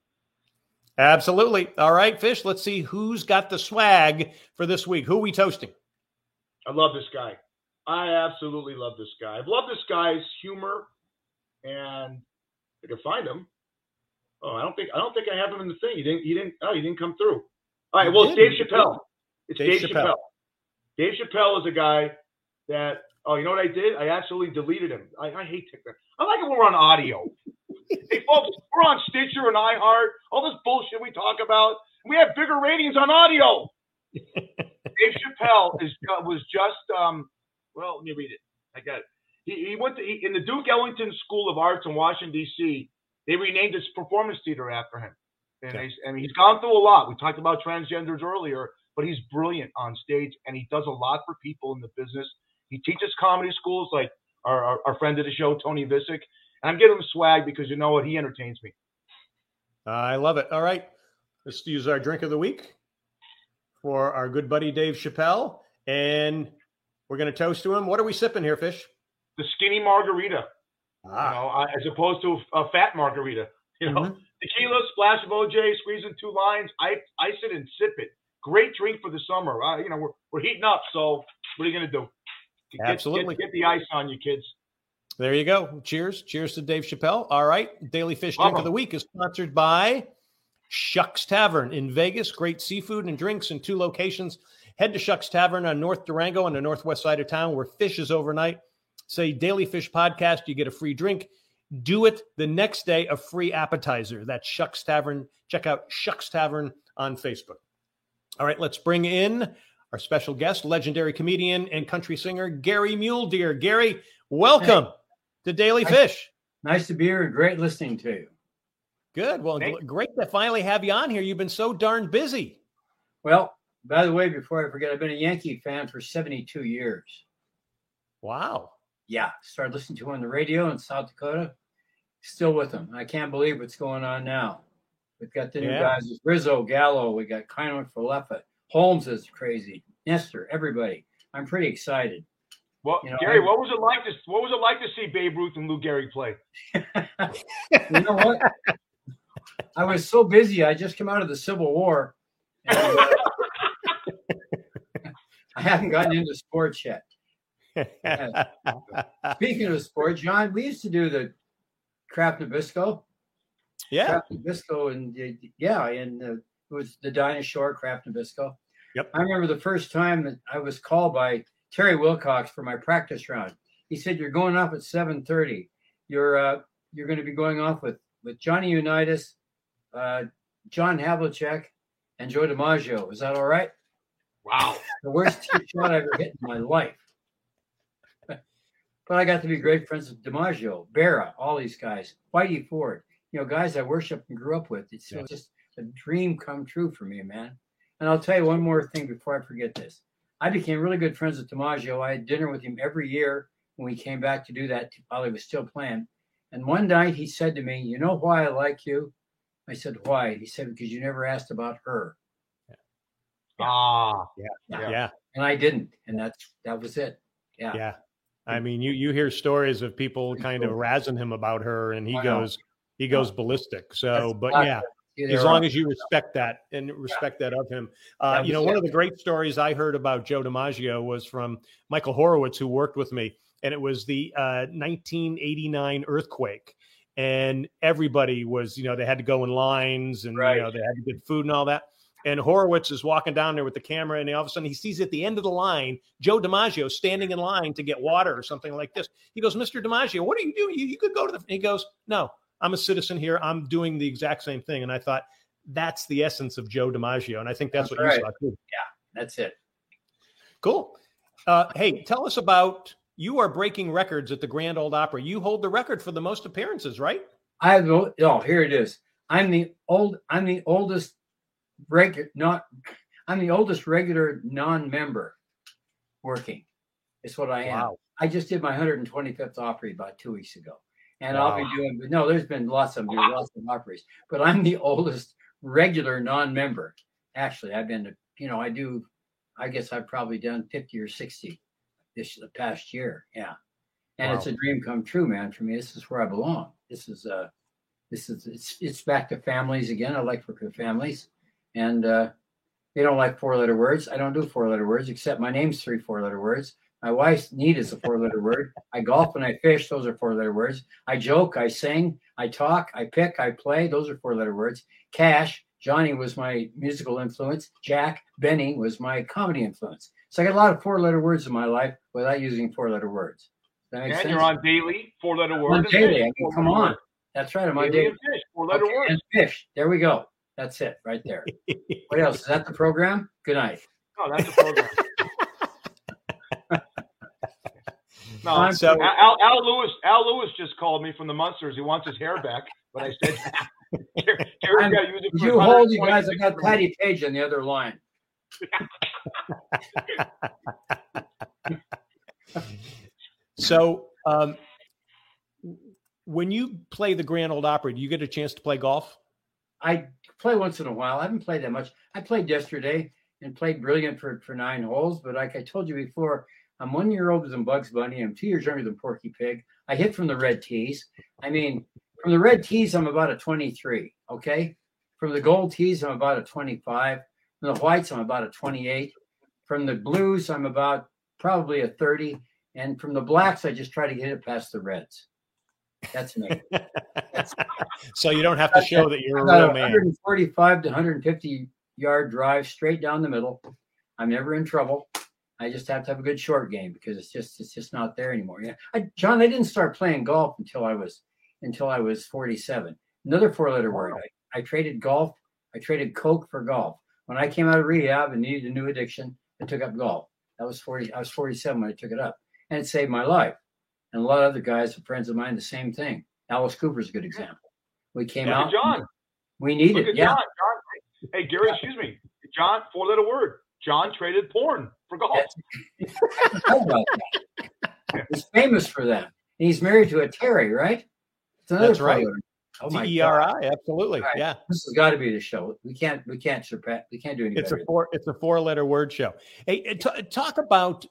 Absolutely. All right, Fish. Let's see who's got the swag for this week. Who are we toasting? I love this guy. I absolutely love this guy. I've loved this guy's humor, and I can find him. Oh, I don't think I don't think I have him in the thing. He didn't. He didn't. Oh, he didn't come through. All right. Well, it's Dave Chappelle. It's Dave, Dave Chappelle. Chappelle. Dave Chappelle is a guy that. Oh, you know what I did? I actually deleted him. I, I hate TikTok. I like it when we're on audio. [LAUGHS] hey, folks, we're on Stitcher and iHeart. All this bullshit we talk about. We have bigger ratings on audio. [LAUGHS] Dave Chappelle is uh, was just um. Well, let me read it. I got it. He, he went to he, in the Duke Ellington School of Arts in Washington D.C. They renamed his performance theater after him, and, okay. and he's gone through a lot. We talked about transgenders earlier, but he's brilliant on stage, and he does a lot for people in the business. He teaches comedy schools like our, our, our friend of the show, Tony Visick. And I'm giving him swag because you know what? He entertains me. I love it. All right. Let's use our drink of the week for our good buddy Dave Chappelle. And we're going to toast to him. What are we sipping here, Fish? The skinny margarita. Ah. You know, as opposed to a fat margarita. [LAUGHS] You know, mm-hmm. tequila, splash of OJ, squeeze in two lines, I ice it and sip it. Great drink for the summer. Uh, you know, we're, we're heating up. So what are you going to do? Get, Absolutely. Get, get, the ice on you, kids. There you go. Cheers. Cheers to Dave Chappelle. All right. Daily Fish Drink of the Week is sponsored by Shucks Tavern in Vegas. Great seafood and drinks in two locations. Head to Shucks Tavern on North Durango on the northwest side of town where fish is overnight. Say Daily Fish Podcast, you get a free drink. Do it the next day, a free appetizer. That's Shucks Tavern. Check out Shucks Tavern on Facebook. All right, let's bring in our special guest, legendary comedian and country singer, Gary Mule Deer. Gary, welcome hey. to Daily Fish. Nice to be here and great listening to you. Good. Well, hey. great to finally have you on here. You've been so darn busy. Well, by the way, before I forget, I've been a Yankee fan for 72 years. Wow. Yeah. Started listening to him on the radio in South Dakota. Still with them. I can't believe what's going on now. We've got the new yeah. guys. Rizzo, Gallo. We got Kiner Falefa. Holmes is crazy. Nestor, everybody. I'm pretty excited. Well, you know, Gary, I, what was it like to what was it like to see Babe Ruth and Lou Gehrig play? [LAUGHS] you know what? I was so busy. I just came out of the Civil War. And, uh, [LAUGHS] I haven't gotten into sports yet. [LAUGHS] Speaking of sports, John, we used to do the Kraft Nabisco. Yeah, Kraft Nabisco, and yeah, and uh, it was the Shore Kraft Nabisco. Yep. I remember the first time that I was called by Terry Wilcox for my practice round. He said, "You're going off at 7:30. You're uh, you're going to be going off with with Johnny Unitas, uh, John Havlicek, and Joe DiMaggio. Is that all right?" Wow. [LAUGHS] The worst shot I ever hit in my life. but I got to be great friends with DiMaggio, Berra, all these guys, Whitey Ford, you know, guys I worshiped and grew up with. It's yeah. just a dream come true for me, man. And I'll tell you one more thing before I forget this. I became really good friends with DiMaggio. I had dinner with him every year when we came back to do that while he was still playing. And one night he said to me, You know why I like you? I said, Why? He said, Because you never asked about her. Yeah. Ah, yeah, yeah, yeah. And I didn't, and that's that was it. Yeah, yeah. I mean, you you hear stories of people kind of razzing him about her, and he goes he goes ballistic. So, but yeah, as long as you respect that and respect that of him. Uh, you know, one of the great stories I heard about Joe DiMaggio was from Michael Horowitz, who worked with me, and it was the uh, 1989 earthquake. And everybody was, you know, they had to go in lines and right. you know they had to get food and all that. And Horowitz is walking down there with the camera, and all of a sudden he sees at the end of the line Joe DiMaggio standing in line to get water or something like this. He goes, "Mr. DiMaggio, what are you doing? You, you could go to the." he goes, "No, I'm a citizen here. I'm doing the exact same thing." And I thought that's the essence of Joe DiMaggio, and I think that's, that's what right. you saw too. Yeah, that's it. Cool. Uh, hey, tell us about you are breaking records at the Grand Ole Opry. You hold the record for the most appearances, right? I have, oh here it is. I'm the old. I'm the oldest regular, not, I'm the oldest regular non-member working. It's what I am. Wow. I just did my 125th Opry about two weeks ago. And wow. I'll be doing, no, there's been lots of wow. lots of Opries, but I'm the oldest regular non-member. Actually, I've been, to, you know, I do, I guess I've probably done 50 or 60 this the past year. Yeah, and wow. it's a dream come true, man. For me, this is where I belong. This is uh, this is it's it's back to families again. I like working with families, and uh, they don't like four letter words. I don't do four letter words, except my name's three four letter words. My wife's need is a four letter word. I golf and I fish. Those are four letter words. I joke, I sing, I talk, I pick, I play. Those are four letter words. Cash, Johnny was my musical influence. Jack, Benny was my comedy influence. So I got a lot of four letter words in my life without using four letter words. That and sense? you're on daily, four letter word. daily. I mean, come on. That's right. I'm on daily. Fish, four letter okay, words. fish. There we go. That's it right there. [LAUGHS] what else? Is that the program? Good night. Oh, that's the program. [LAUGHS] no, so, Al, Al, Lewis. Al Lewis just called me from the Munsters. He wants his hair back, but I said, [LAUGHS] "You hold, you guys. I got Patti Page on the other line." So, um, when you play the Grand Ole Opry, do you get a chance to play golf? I play once in a while. I haven't played that much. I played yesterday and played brilliant for, for nine holes. But like I told you before, I'm one year older than Bugs Bunny. I'm two years younger than Porky Pig. I hit from the red tees. I mean, from the red tees, I'm about a 23. Okay. From the gold tees, I'm about a 25. From the whites, I'm about a 28. From the blues, I'm about probably a 30. And from the blacks, I just try to get it past the reds. That's me. That's, [LAUGHS] so you don't have to show that you're a real man. 145 to 150 yard drive straight down the middle. I'm never in trouble. I just have to have a good short game because it's just it's just not there anymore. Yeah, I, John, I didn't start playing golf until I was until I was 47. Another four letter word. I, I traded golf. I traded coke for golf. When I came out of rehab and needed a new addiction, I took up golf. That was 40. I was 47 when I took it up, and it saved my life and a lot of other guys and friends of mine, the same thing. Alice Cooper's a good example. We came yeah, out. John. We needed, yeah. John, John. Hey, Gary, excuse me. John, four letter word. John traded porn for golf. [LAUGHS] he's famous for that. And he's married to a Terry, right? That's right. Oh my T-E-R-I, absolutely. Right. Yeah. This has got to be the show. We can't we can't surpass we can't do anything. It's a four it's a four letter word show. Hey, t- talk about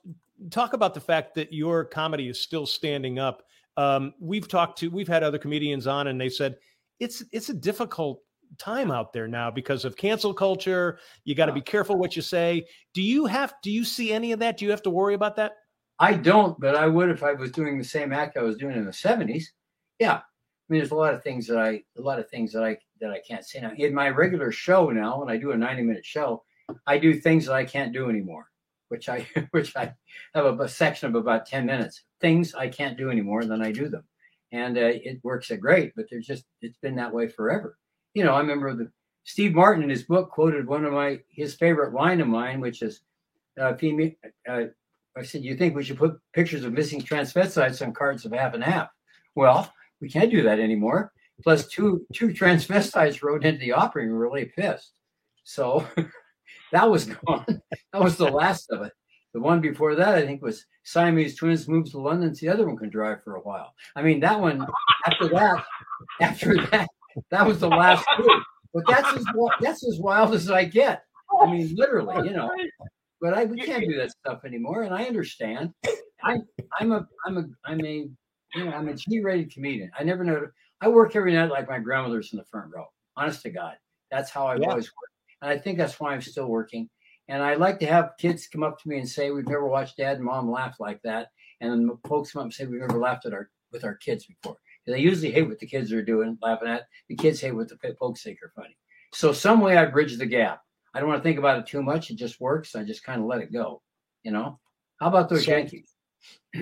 talk about the fact that your comedy is still standing up. Um, we've talked to, we've had other comedians on, and they said it's it's a difficult time out there now because of cancel culture. You got to be careful what you say. Do you have? Do you see any of that? Do you have to worry about that? I don't, but I would if I was doing the same act I was doing in the seventies. Yeah, I mean, there's a lot of things that I, a lot of things that I that I can't say now. In my regular show now, when I do a 90 minute show, I do things that I can't do anymore which I [LAUGHS] which I have a, a, section of about 10 minutes. Things I can't do anymore, then I do them. And uh, it works great, but there's just it's been that way forever. You know, I remember the Steve Martin in his book quoted one of my his favorite line of mine, which is uh, female, uh, I said, "You think we should put pictures of missing transvestites on cards of half and half?" Well, we can't do that anymore. Plus, two two transvestites rode into the Opry and were really pissed. So [LAUGHS] that was gone. that was the last of it. The one before that, I think, was Siamese twins moves to London. So the other one can drive for a while. I mean, that one. After that, after that, that was the last two. But that's as that's as wild as I get. I mean, literally, you know. But I we can't do that stuff anymore, and I understand. I I'm a I'm a I'm a you know I'm a G-rated comedian. I never know. I work every night like my grandmother's in the front row. Honest to God, that's how I've yeah. always worked. And I think that's why I'm still working. And I like to have kids come up to me and say, "We've never watched Dad and Mom laugh like that." And then folks come up and say, "We've never laughed at our with our kids before." They usually hate what the kids are doing, laughing at. The kids hate what the folks think are funny. So some way I bridge the gap. I don't want to think about it too much. It just works. I just kind of let it go. You know. How about those so, Yankees?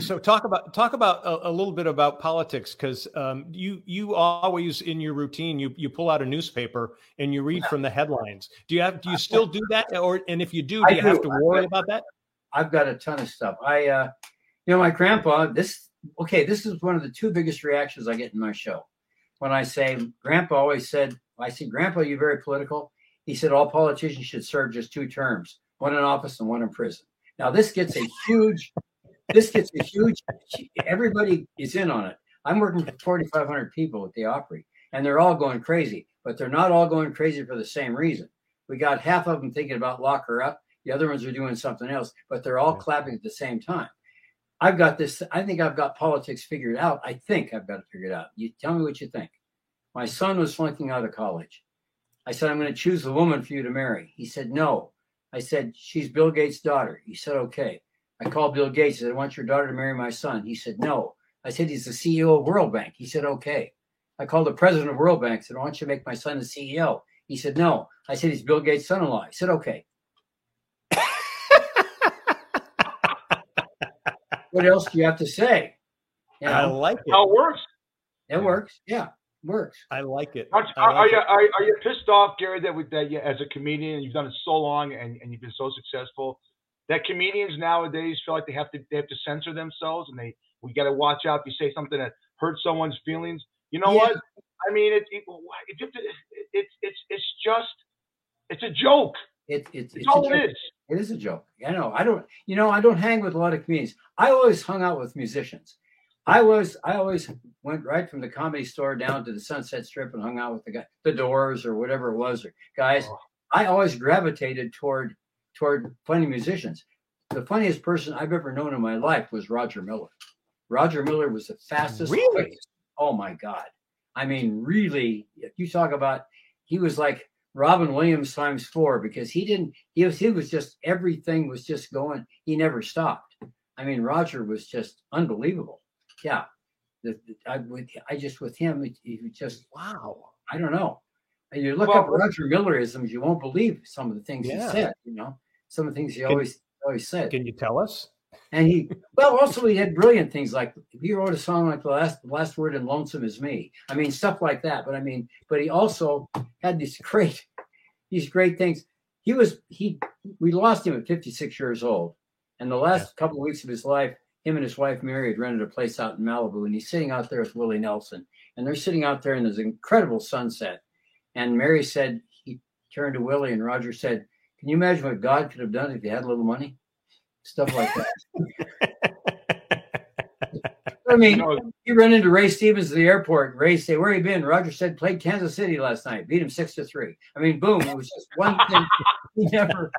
So talk about talk about a, a little bit about politics because um, you you always in your routine you you pull out a newspaper and you read from the headlines. Do you have do you still do that or and if you do, do you do. have to worry about that? I've got a ton of stuff. I uh, you know my grandpa. This okay. This is one of the two biggest reactions I get in my show when I say grandpa always said I see grandpa you very political. He said all politicians should serve just two terms, one in office and one in prison. Now this gets a huge this gets a huge. Everybody is in on it. I'm working for 4,500 people at the Opry, and they're all going crazy, but they're not all going crazy for the same reason. We got half of them thinking about lock her up. The other ones are doing something else, but they're all clapping at the same time. I've got this. I think I've got politics figured out. I think I've got it figured out. You tell me what you think. My son was flunking out of college. I said, I'm going to choose a woman for you to marry. He said, No. I said, She's Bill Gates' daughter. He said, Okay. I called Bill Gates. I said, I want your daughter to marry my son. He said, No. I said, He's the CEO of World Bank. He said, Okay. I called the president of World Bank. I said, I want you to make my son the CEO. He said, No. I said, He's Bill Gates' son in law. He said, Okay. [LAUGHS] what else do you have to say? You I like it. How it works. it works. Yeah, works. I like it. Are, I are, like you, it. are, are you pissed off, Gary, that, we, that you, as a comedian, you've done it so long and, and you've been so successful that comedians nowadays feel like they have to they have to censor themselves and they we got to watch out if you say something that hurts someone's feelings. You know Yeah. what? I mean, it, it, it, it, it's it's it's just it's a joke. It, it, It's it's all joke. it is. It is a joke. I know. I don't. You know, I don't hang with a lot of comedians. I always hung out with musicians. I was. I always went right from the comedy store down to the Sunset Strip and hung out with the guy, the Doors or whatever it was, or guys. Oh. I always gravitated toward toward funny musicians. The funniest person I've ever known in my life was Roger Miller. Roger Miller was the fastest. Really? quickest- Oh my God! I mean, really, if you talk about, he was like Robin Williams times four because he didn't. He was. He was just everything was just going. He never stopped. I mean, Roger was just unbelievable. Yeah, the, the- I with I just with him, he was just Wow. I don't know. And you look Well, up Roger Millerisms, you won't believe some of the things Yeah. he said. You know, some of the things he Can- always always said. Can you tell us? And he, well, also he had brilliant things like he wrote a song like the last the last word in "Lonesome Is Me." I mean, stuff like that. But I mean, but he also had these [LAUGHS] great, these great things. He was he. We lost him at 56 years old, and the last couple of weeks of his life, him and his wife Mary had rented a place out in Malibu, and he's sitting out there with Willie Nelson, and they're sitting out there in this incredible sunset. And Mary said he turned to Willie, and Roger said, "Can you imagine what God could have done if he had a little money?" Stuff like that. [LAUGHS] I mean, know, you run into Ray Stevens at the airport. Ray say, "Where you been?" Roger said, "Played Kansas City last night. Beat him six to three. I mean, boom! It was just one thing. [LAUGHS] He never.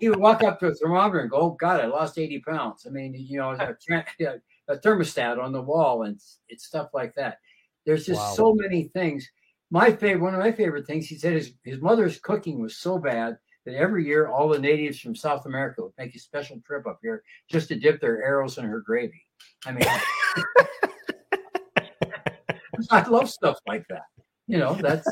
He would walk up to a thermometer and go, "Oh God, I lost eighty pounds." I mean, you know, a, tra- [LAUGHS] a thermostat on the wall and it's, it's stuff like that. There's just Wow. so many things. My favorite, one of my favorite things, he said his his mother's cooking was so bad that every year all the natives from South America would make a special trip up here just to dip their arrows in her gravy. I mean. [LAUGHS] I love stuff like that. You know, that's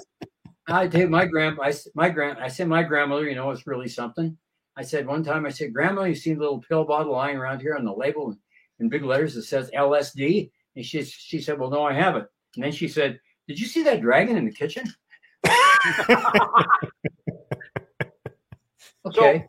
I take my grand I my grand I said my grandmother, you know, it's really something. I said one time I said, Grandma, you see the little pill bottle lying around here on the label in big letters that says LSD? And she she said, Well, no, I haven't. And then she said, Did you see that dragon in the kitchen? [LAUGHS] [LAUGHS] Okay.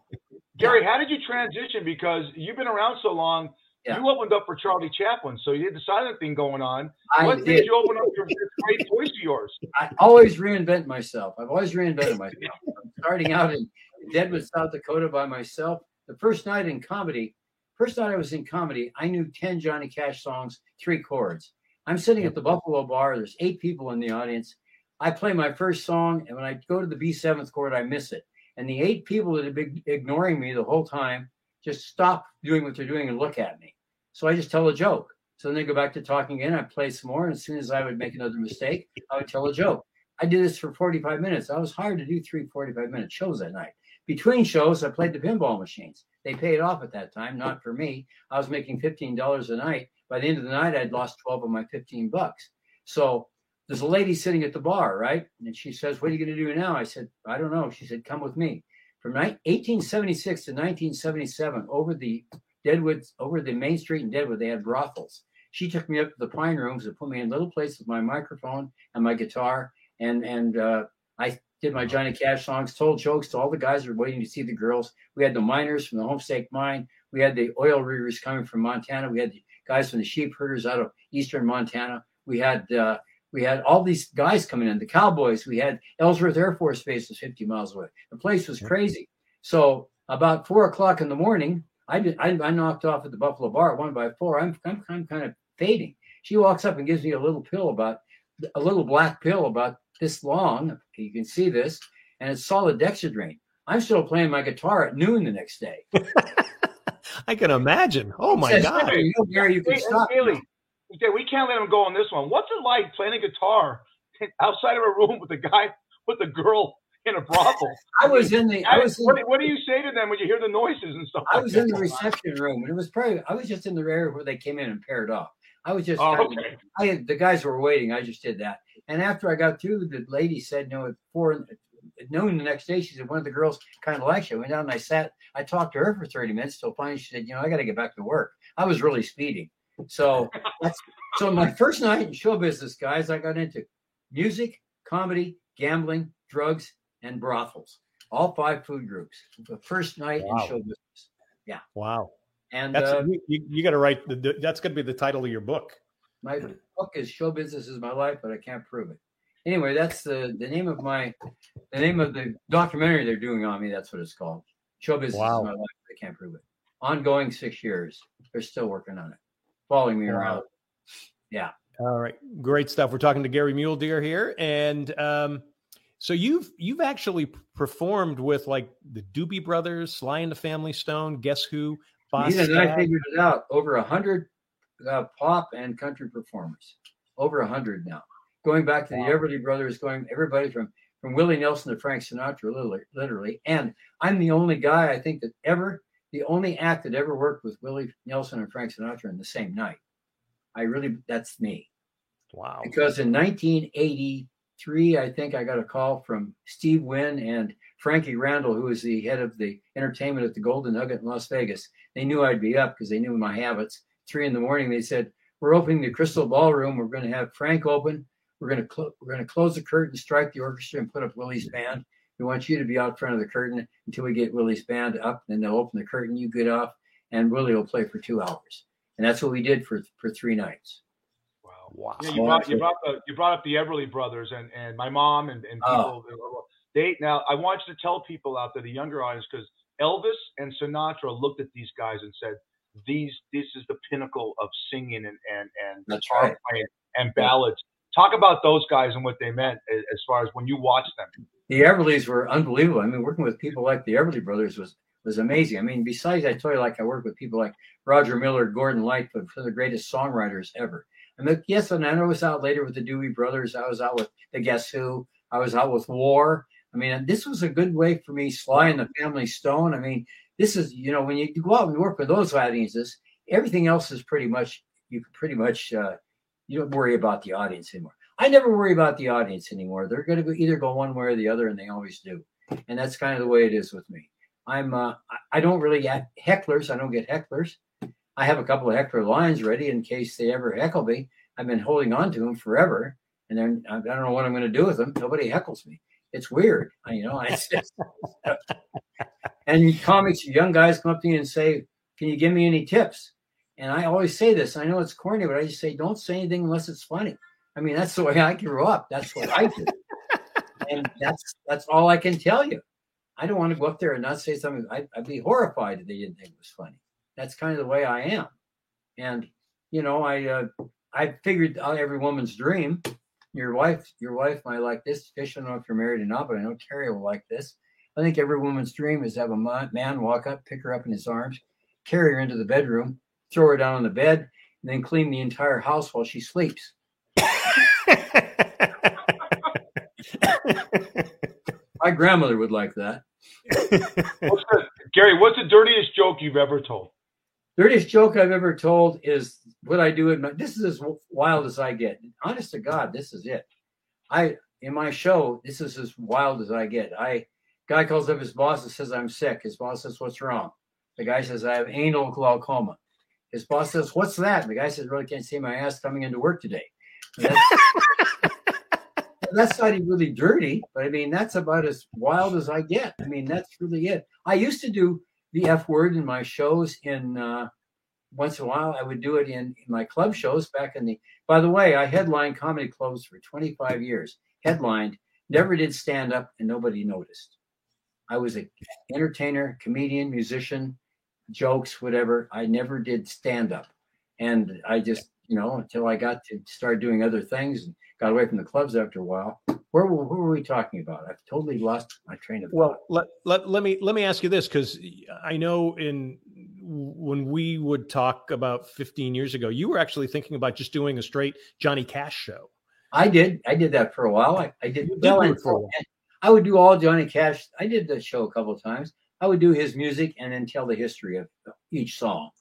Gary, how did you transition? Because you've been around so long. Yeah. You opened up for Charlie Chaplin, so you had the silent thing going on. I what did. you open up your great voice of yours? I always reinvent myself. I've always reinvented myself. I'm starting out in Deadwood, South Dakota by myself. The first night in comedy, first night I was in comedy, I knew 10 Johnny Cash songs, three chords. I'm sitting at the Buffalo Bar. There's eight people in the audience. I play my first song, and when I go to the B seventh chord, I miss it. And the eight people that have been ignoring me the whole time just stop doing what they're doing and look at me. So I just tell a joke. So then they go back to talking again. I play some more. And as soon as I would make another mistake, I would tell a joke. I did this for 45 minutes. I was hired to do three 45 minute shows that night. Between shows, I played the pinball machines. They paid off at that time, not for me. I was making $15 a night. By the end of the night, I'd lost 12 of my 15 bucks. So there's a lady sitting at the bar, right? And she says, What are you going to do now? I said, I don't know. She said, Come with me. From 1876 to 1977, over the Deadwood, over the main street in Deadwood, they had brothels. She took me up to the Pine Rooms and put me in a little place with my microphone and my guitar, and and uh, I did my Johnny Cash songs, told jokes to all the guys who were waiting to see the girls. We had the miners from the Homestake Mine. We had the oil riggers coming from Montana. We had the guys from the sheep herders out of eastern Montana. We had uh, we had all these guys coming in, the cowboys. We had Ellsworth Air Force Base was 50 miles away. The place was crazy. So about four o'clock in the morning, I did, I, I knocked off at the Buffalo Bar one by four. I'm, I'm, I'm kind of fading. She walks up and gives me a little pill about a little black pill about this long. You can see this, and it's solid dexedrine. I'm still playing my guitar at noon the next day. [LAUGHS] I can imagine. Oh my Says, god! "Hey, you Gary, you can stop. Haley, okay, we can't let him go on this one. What's it like playing a guitar outside of a room with a guy with a girl in a brothel? I was in the I was in, what, do- what do you say to them when you hear the noises and stuff? I like was that? in the reception room, and it was probably I was just in the area where they came in and paired off. I was just Oh, okay. I the guys were waiting. I just did that, and after I got through, the lady said, "No, at four at noon the next day." She said one of the girls kind of likes you. I went down and I sat. I talked to her for thirty minutes till finally she said, "You know, I got to get back to work." I was really speeding, so [LAUGHS] that's so my first night in show business, guys. I got into music, comedy, gambling, drugs, and brothels. All five food groups. The first night Wow. in show business, Yeah. Wow, and that's uh, you, you, you got to write. The, the- that's going to be the title of your book. My book is "Show Business Is My Life," but I can't prove it. Anyway, that's the the name of my the name of the documentary they're doing on me. That's what it's called. Show Business Wow. Is My Life. I can't prove it. Ongoing six years. They're still working on it, following me Wow. around. Yeah. All right, great stuff. We're talking to Gary Mule Deer here, and um, so you've you've actually performed with like the Doobie Brothers, Sly and the Family Stone, Guess Who, Boss Even I figured it out. Over a hundred uh, pop and country performers. Over a hundred now. Going back to the Everly Brothers, going everybody from from Willie Nelson to Frank Sinatra, literally, literally. And I'm the only guy I think that ever, the only act that ever worked with Willie Nelson and Frank Sinatra in the same night. I really, that's me. Wow. Because in 1983, I think I got a call from Steve Wynn and Frankie Randall, who was the head of the entertainment at the Golden Nugget in Las Vegas. They knew I'd be up because they knew my habits. Three in the morning, they said, "We're opening the Crystal Ballroom. We're going to have Frank open. We're going to cl- we're going to close the curtain, strike the orchestra, and put up Willie's band. We want you to be out front of the curtain until we get Willie's band up. Then they'll open the curtain. You get off, and Willie will play for two hours. And that's what we did for for three nights. Wow. Wow. Yeah, you brought you brought the, you brought up the Everly Brothers and and my mom and and people. Oh. people. They now I want you to tell people out there, the younger audience, because Elvis and Sinatra looked at these guys and said, "These this is the pinnacle of singing and and and guitar right. playing and ballads." Talk about those guys and what they meant as far as when you watched them. the Everlys were unbelievable. I mean, working with people like the Everly Brothers was was amazing. I mean, besides, I told you, like I worked with people like Roger Miller, Gordon Lightfoot, for the greatest songwriters ever. I mean, yes, and I was out later with the Doobie Brothers. I was out with the Guess Who. I was out with War. I mean, this was a good way for me. Sly and the Family Stone. I mean, this is you know when you go out and work with those audiences, everything else is pretty much you can pretty much uh, you don't worry about the audience anymore. I never worry about the audience anymore. They're going to go, either go one way or the other, and they always do. And that's kind of the way it is with me. I'm uh, I- I don't really get hecklers. I don't get hecklers. I have a couple of heckler lines ready in case they ever heckle me. I've been holding on to them forever, and then I I don't know what I'm going to do with them. Nobody heckles me. It's weird, I- you know. Just, [LAUGHS] and comics, young guys come up to me and say, "Can you give me any tips?" And I always say this. I know it's corny, but I just say, "Don't say anything unless it's funny." I mean, that's the way I grew up. That's what I do, [LAUGHS] and that's that's all I can tell you. I don't want to go up there and not say something. I, I'd be horrified if they didn't think it was funny. That's kind of the way I am, and you know, I uh, I figured out every woman's dream. Your wife, your wife might like this. Fish, I don't know if you're married or not, but I know Terry will like this. I think every woman's dream is to have a man walk up, pick her up in his arms, carry her into the bedroom, throw her down on the bed, and then clean the entire house while she sleeps. [LAUGHS] My grandmother would like that. What's the, Gary, what's the dirtiest joke you've ever told? Dirtiest joke I've ever told is what I do in my. This is as wild as I get. Honest to God, this is it. I in my show, this is as wild as I get. I guy calls up his boss and says I'm sick. His boss says, "What's wrong?" The guy says, "I have anal glaucoma." His boss says, "What's that?" The guy says, "Really can't see my ass coming into work today." That's, [LAUGHS] that's not even really dirty, but I mean that's about as wild as I get. I mean that's really it. I used to do the F word in my shows in uh, once in a while. I would do it in, in my club shows back in the. By the way, I headlined comedy clubs for 25 years. Headlined, never did stand up, and nobody noticed. I was a entertainer, comedian, musician, jokes, whatever. I never did stand up, and I just you know until I got to start doing other things and got away from the clubs after a while. Where, were- who were we talking about? I've totally lost my train of thought. Well, let, let, let me let me ask you this because I know in when we would talk about 15 years ago, you were actually thinking about just doing a straight Johnny Cash show. I did. I did that for a while. I, I did. You did well, do and- it for a while. I would do all Johnny Cash. I did the show a couple of times. I would do his music and then tell the history of each song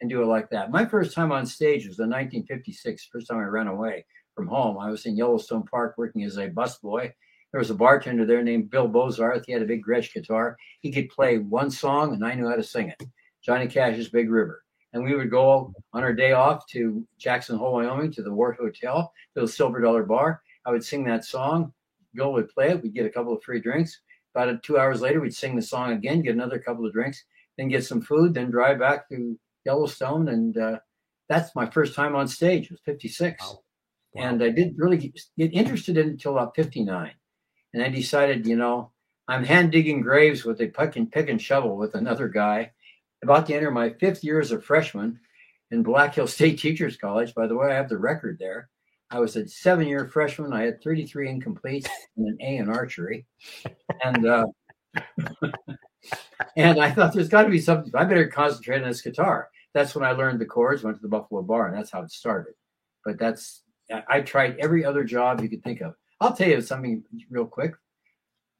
and do it like that. My first time on stage was in 1956. First time I ran away from home. I was in Yellowstone Park working as a busboy. There was a bartender there named Bill Bozarth. He had a big Gretsch guitar. He could play one song and I knew how to sing it. Johnny Cash's Big River. And we would go on our day off to Jackson Hole, Wyoming, to the Wort Hotel, to the Silver Dollar Bar. I would sing that song. Bill would play it. We'd get a couple of free drinks. About two hours later, we'd sing the song again, get another couple of drinks, then get some food, then drive back to Yellowstone. And uh, that's my first time on stage. It was 56. Wow. And I didn't really get, get interested in it until about 59. And I decided, you know, I'm hand digging graves with a pick and pick and shovel with another guy. About to enter my fifth year as a freshman in Black Hill State Teachers College. By the way, I have the record there. I was a seven year freshman. I had 33 incompletes and an A in archery. And uh, [LAUGHS] and I thought there's got to be something. I better concentrate on this guitar. That's when I learned the chords, went to the Buffalo Bar, and that's how it started. But that's I tried every other job you could think of. I'll tell you something real quick.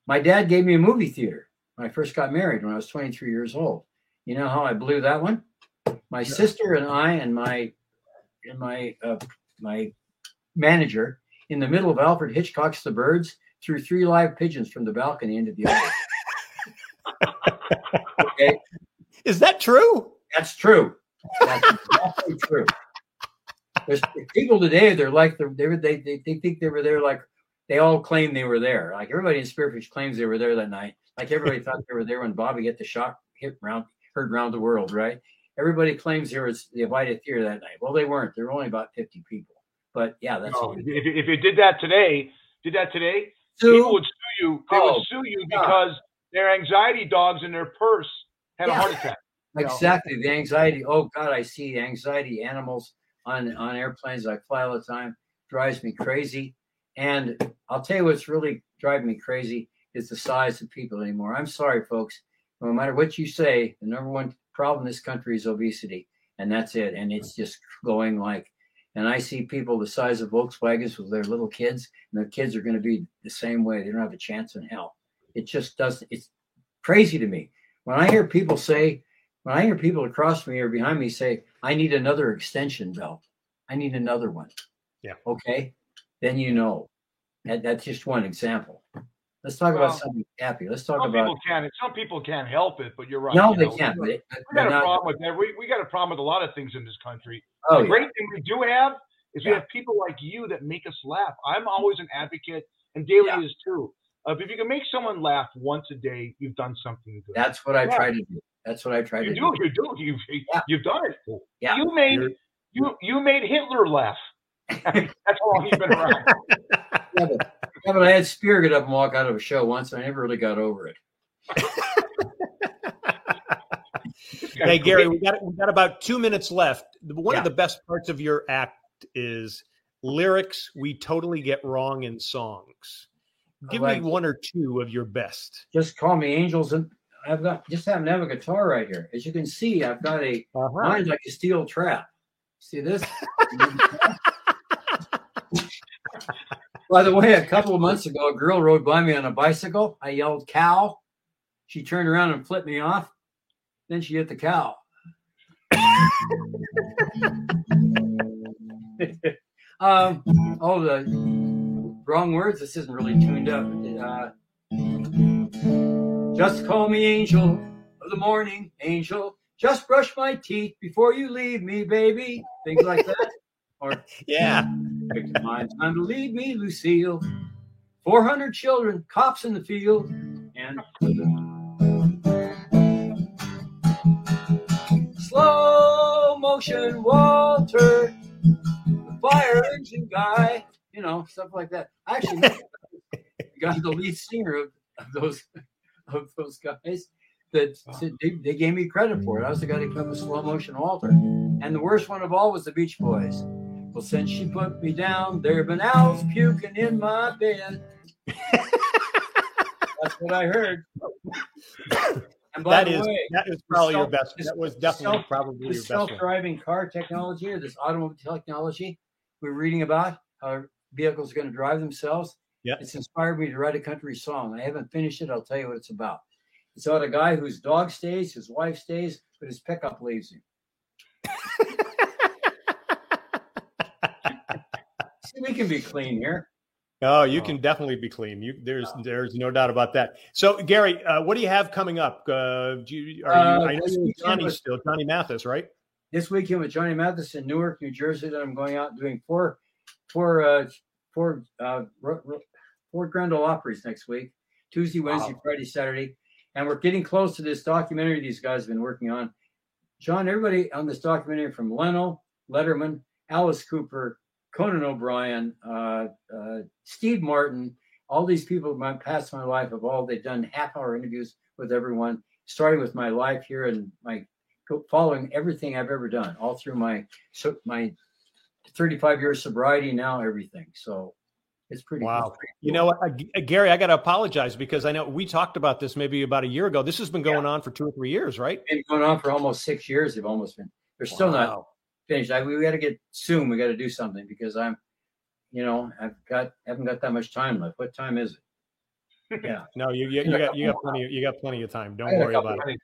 My dad gave me a movie theater when I first got married when I was 23 years old. You know how I blew that one? My sister and I and my and my uh, my manager in the middle of Alfred Hitchcock's The Birds threw three live pigeons from the balcony into the audience. [LAUGHS] okay, Is that true? that's true. That's exactly true. There's people today. They're like they're, they they they think they were there. Like they all claim they were there. Like everybody in Spearfish claims they were there that night. Like everybody thought they were there when Bobby hit the shot hit round heard round the world. Right? Everybody claims there was the Avida Theater that night. Well, they weren't. There were only about fifty people. But yeah, that's No, if, you- if you did that today, did that today, Sue, people would sue you. They Oh, would sue you God. because their anxiety dogs in their purse had Yeah. a heart attack. [LAUGHS] Exactly. The anxiety. Oh God, I see anxiety animals on on airplanes. I fly all the time. Drives me crazy. And I'll tell you what's really driving me crazy is the size of people anymore. I'm sorry, folks. No matter what you say, the number one problem in this country is obesity, and that's it. And it's just going like. And I see people the size of Volkswagens with their little kids, and their kids are going to be the same way. They don't have a chance in hell. It just doesn't. It's crazy to me when I hear people say, when I hear people across from me or behind me say, I need another extension belt, I need another one. Yeah. Okay. Then you know. That, that's just one example. Let's talk Well, about something happy. Let's talk Some about. people can't. Some people can't help it, but you're right. no, you they know. can't. But, We got a problem with that. We, we got a problem with a lot of things in this country. Oh, the yeah. great thing we do have is we have people like you that make us laugh. I'm mm-hmm. always an advocate, and Daly Yeah. is too. Of if you can make someone laugh once a day, you've done something good. That's what I Yeah. try to do. That's what I try you to do, do. you do, you've Yeah. you've done it. Yeah. You made You're- you you made Hitler laugh. [LAUGHS] [LAUGHS] That's how long you've been around. Yeah, but, yeah, but I had Speer get up and walk out of a show once, and I never really got over it. [LAUGHS] Hey Gary, we got we got about two minutes left. One Yeah. of the best parts of your act is lyrics we totally get wrong in songs. Give like me one or two of your best. Just call me angels, and I've got just happen to have a guitar right here. As you can see, I've got a Uh-huh. Mine's like a steel trap. See this? [LAUGHS] by the way, a couple of months ago, a girl rode by me on a bicycle. I yelled cow. She turned around and flipped me off. Then she hit the cow. [LAUGHS] um, oh, the wrong words. This isn't really tuned up. Uh, just call me angel of the morning, angel. Just brush my teeth before you leave me, baby. Things like that. [LAUGHS] Or Yeah. my time to leave me, Lucille. 400 children, cops in the field, and motion Walter, the fire engine guy, you know, stuff like that. I actually got [LAUGHS] the lead singer of, of those of those guys that they, they gave me credit for it. I was the guy that came up with slow motion Walter. And the worst one of all was the Beach Boys. Well, since she put me down, there have been owls puking in my bed. [LAUGHS] That's what I heard. [LAUGHS] And by That the is way, that is probably your best. That was definitely self- probably your best self-driving car technology or this automobile technology we're reading about how vehicles are going to drive themselves. Yeah. it's inspired me to write a country song. I haven't finished it i'll tell you what it's about. It's about a guy whose dog stays his wife stays but his pickup leaves him. [LAUGHS] See, we can be clean here Oh, you Oh. can definitely be clean. You there's there's no doubt about that. So, Gary, uh, what do you have coming up? Uh, do you, are Uh, you, I know this you're with Johnny was- still, Johnny Mathis, right? this weekend with Johnny Mathis in Newark, New Jersey. That I'm going out doing four, four, uh, four, uh, ro- ro- four Grand Ole Opries next week. Tuesday, Wednesday, Wow. Friday, Saturday, and we're getting close to this documentary these guys have been working on. John, everybody on this documentary from Leno, Letterman, Alice Cooper, Conan O'Brien, uh, uh, Steve Martin, all these people my past my life have all they've done half hour interviews with everyone, starting with my life here and my following everything I've ever done, all through my so my 35 years sobriety now, everything. So it's pretty. Wow. it's pretty You know what, uh, Gary? I got to apologize because I know we talked about this maybe about a year ago. This has been going on for two or three years, right? been going on for almost six years. They've almost been. They're still not Wow. Finished. I, we got to get soon. We got to do something because I'm, you know, I've got haven't got that much time left. What time is it? [LAUGHS] Yeah. No, you you, you got you got plenty you got plenty of time. Don't I got a worry about it.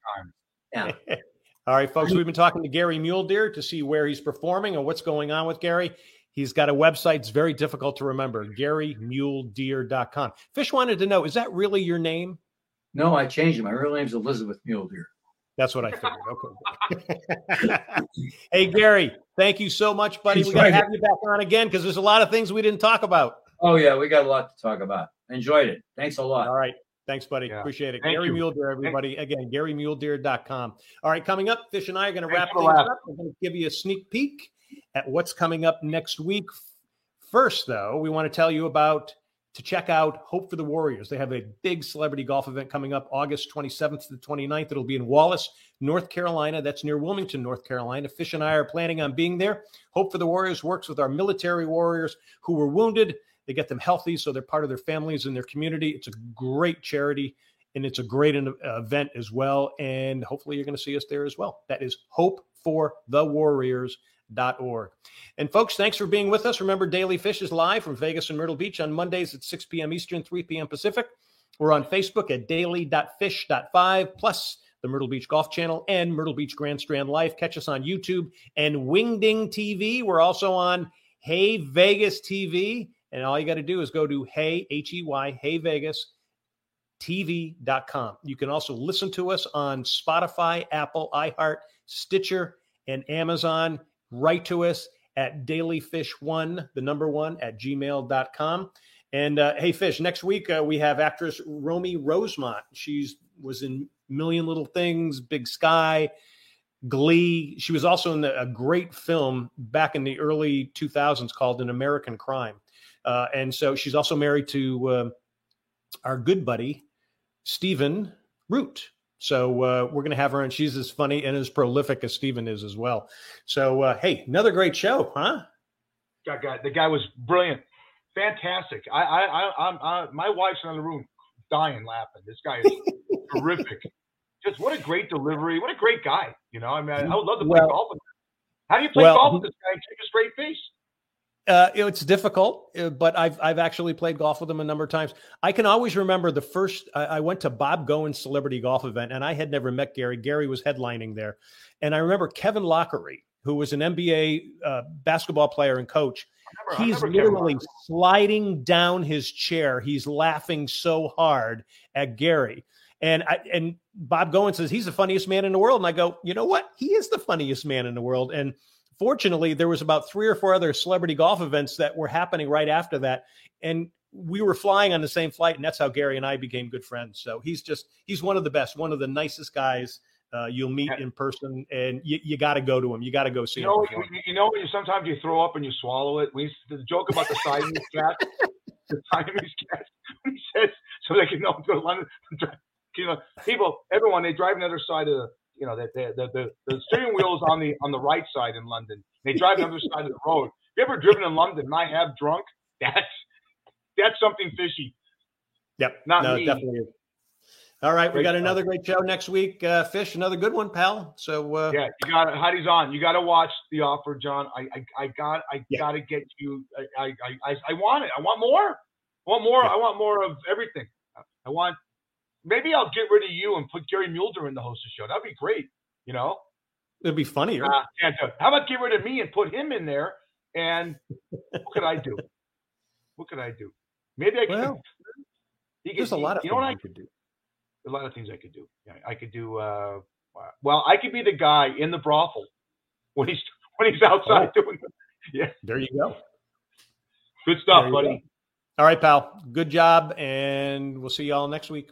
Anytime. Yeah. [LAUGHS] All right, folks, we've been talking to Gary Mule Deer to see where he's performing and what's going on with Gary. He's got a website. It's very difficult to remember. GaryMuledeer.com. Fish wanted to know, is that really your name? No, I changed it. My real name's Elizabeth Mule Deer. That's what I [LAUGHS] figured. Okay. [LAUGHS] hey, Gary, thank you so much, buddy. We got to have you back on again because there's a lot of things we didn't talk about. Oh yeah, we got a lot to talk about. Enjoyed it. Thanks a lot. All right. Thanks, buddy. Yeah. Appreciate it. Thank Gary you. Mule Deer, everybody. Again, GaryMuledeer.com. All right, coming up, Fish and I are going to wrap for things up. We're going to give you a sneak peek at what's coming up next week. First, though, we want to tell you about to check out Hope for the Warriors. They have a big celebrity golf event coming up August 27th to the 29th. It'll be in Wallace, North Carolina. That's near Wilmington, North Carolina. Fish and I are planning on being there. Hope for the Warriors works with our military warriors who were wounded. They get them healthy so they're part of their families and their community. It's a great charity and it's a great uh, event as well. And hopefully you're going to see us there as well. That is hopeforthewarriors.org. And folks, thanks for being with us. Remember, Daily Fish is live from Vegas and Myrtle Beach on Mondays at 6 p.m. Eastern, 3 p.m. Pacific. We're on Facebook at daily.fish.5 plus the Myrtle Beach Golf Channel and Myrtle Beach Grand Strand Live. Catch us on YouTube and Wingding TV. We're also on Hey Vegas TV. And all you got to do is go to Hey, H E Y, Hey Vegas TV.com. You can also listen to us on Spotify, Apple, iHeart, Stitcher, and Amazon. Write to us at dailyfish1, the number one, at gmail.com. And uh, hey, Fish, next week uh, we have actress Romy Rosemont. She's was in Million Little Things, Big Sky, Glee. She was also in the, a great film back in the early 2000s called An American Crime. Uh, and so she's also married to uh, our good buddy, Stephen Root. So uh, we're going to have her, and she's as funny and as prolific as Stephen is as well. So, uh, hey, another great show, huh? That guy, the guy was brilliant, fantastic. I, I, I, I'm, I, my wife's in the room, dying laughing. This guy is [LAUGHS] terrific. Just what a great delivery. What a great guy. You know, I mean, I would love to play Well- golf with him. How do you play well, golf with this guy and keep a straight face? Uh, it's difficult, uh, but I've I've actually played golf with him a number of times. I can always remember the first I, I went to Bob Goen's celebrity golf event, and I had never met Gary. Gary was headlining there, and I remember Kevin Loughery, who was an NBA uh, basketball player and coach. Remember- He's literally sliding down his chair. He's laughing so hard at Gary. And I, and Bob Goen says he's the funniest man in the world. And I go, you know what? He is the funniest man in the world. And fortunately, there was about three or four other celebrity golf events that were happening right after that. And we were flying on the same flight, and that's how Gary and I became good friends. So he's just he's one of the best, one of the nicest guys uh, you'll meet in person, and you, you got to go to him. You got to go see You him. know, perform. you, you know, you sometimes you throw up and you swallow it. We the joke about the Siamese [LAUGHS] cat, the Siamese cat. [LAUGHS] He says so they can know to London. [LAUGHS] You know, people, everyone, they drive on the other side of the, you know, the the, the, the, the steering wheel's on the on the right side in London. They drive the other side of the road. If you ever driven in London and I have drunk, [LAUGHS] that's that's something fishy. Yep. Not no, me. definitely is. All right, we Great got show. another great show next week. Uh, Fish, another good one, pal. So uh, Yeah, you got it. Heidi's on. You got to watch the offer, John. I, I, I got, I Yeah. got to get you. I, I, I, I- I want it. I want more. I want more. Yeah. I want more of everything. I want. Maybe I'll get rid of you and put Gary Mule Deer in the host of the show. That'd be great. You know. it'd be funnier. Uh, can't do it. How about get rid of me and put him in there? And what could I do? What could I do? Maybe I could. Well, could- There's a lot of you know what I could do. a lot of things I could do. Yeah, I could do. Uh, well, I could be the guy in the brothel when he's when he's outside doing. Yeah, There you go. good stuff, buddy. go. All right, pal. Good job, and we'll see you all next week.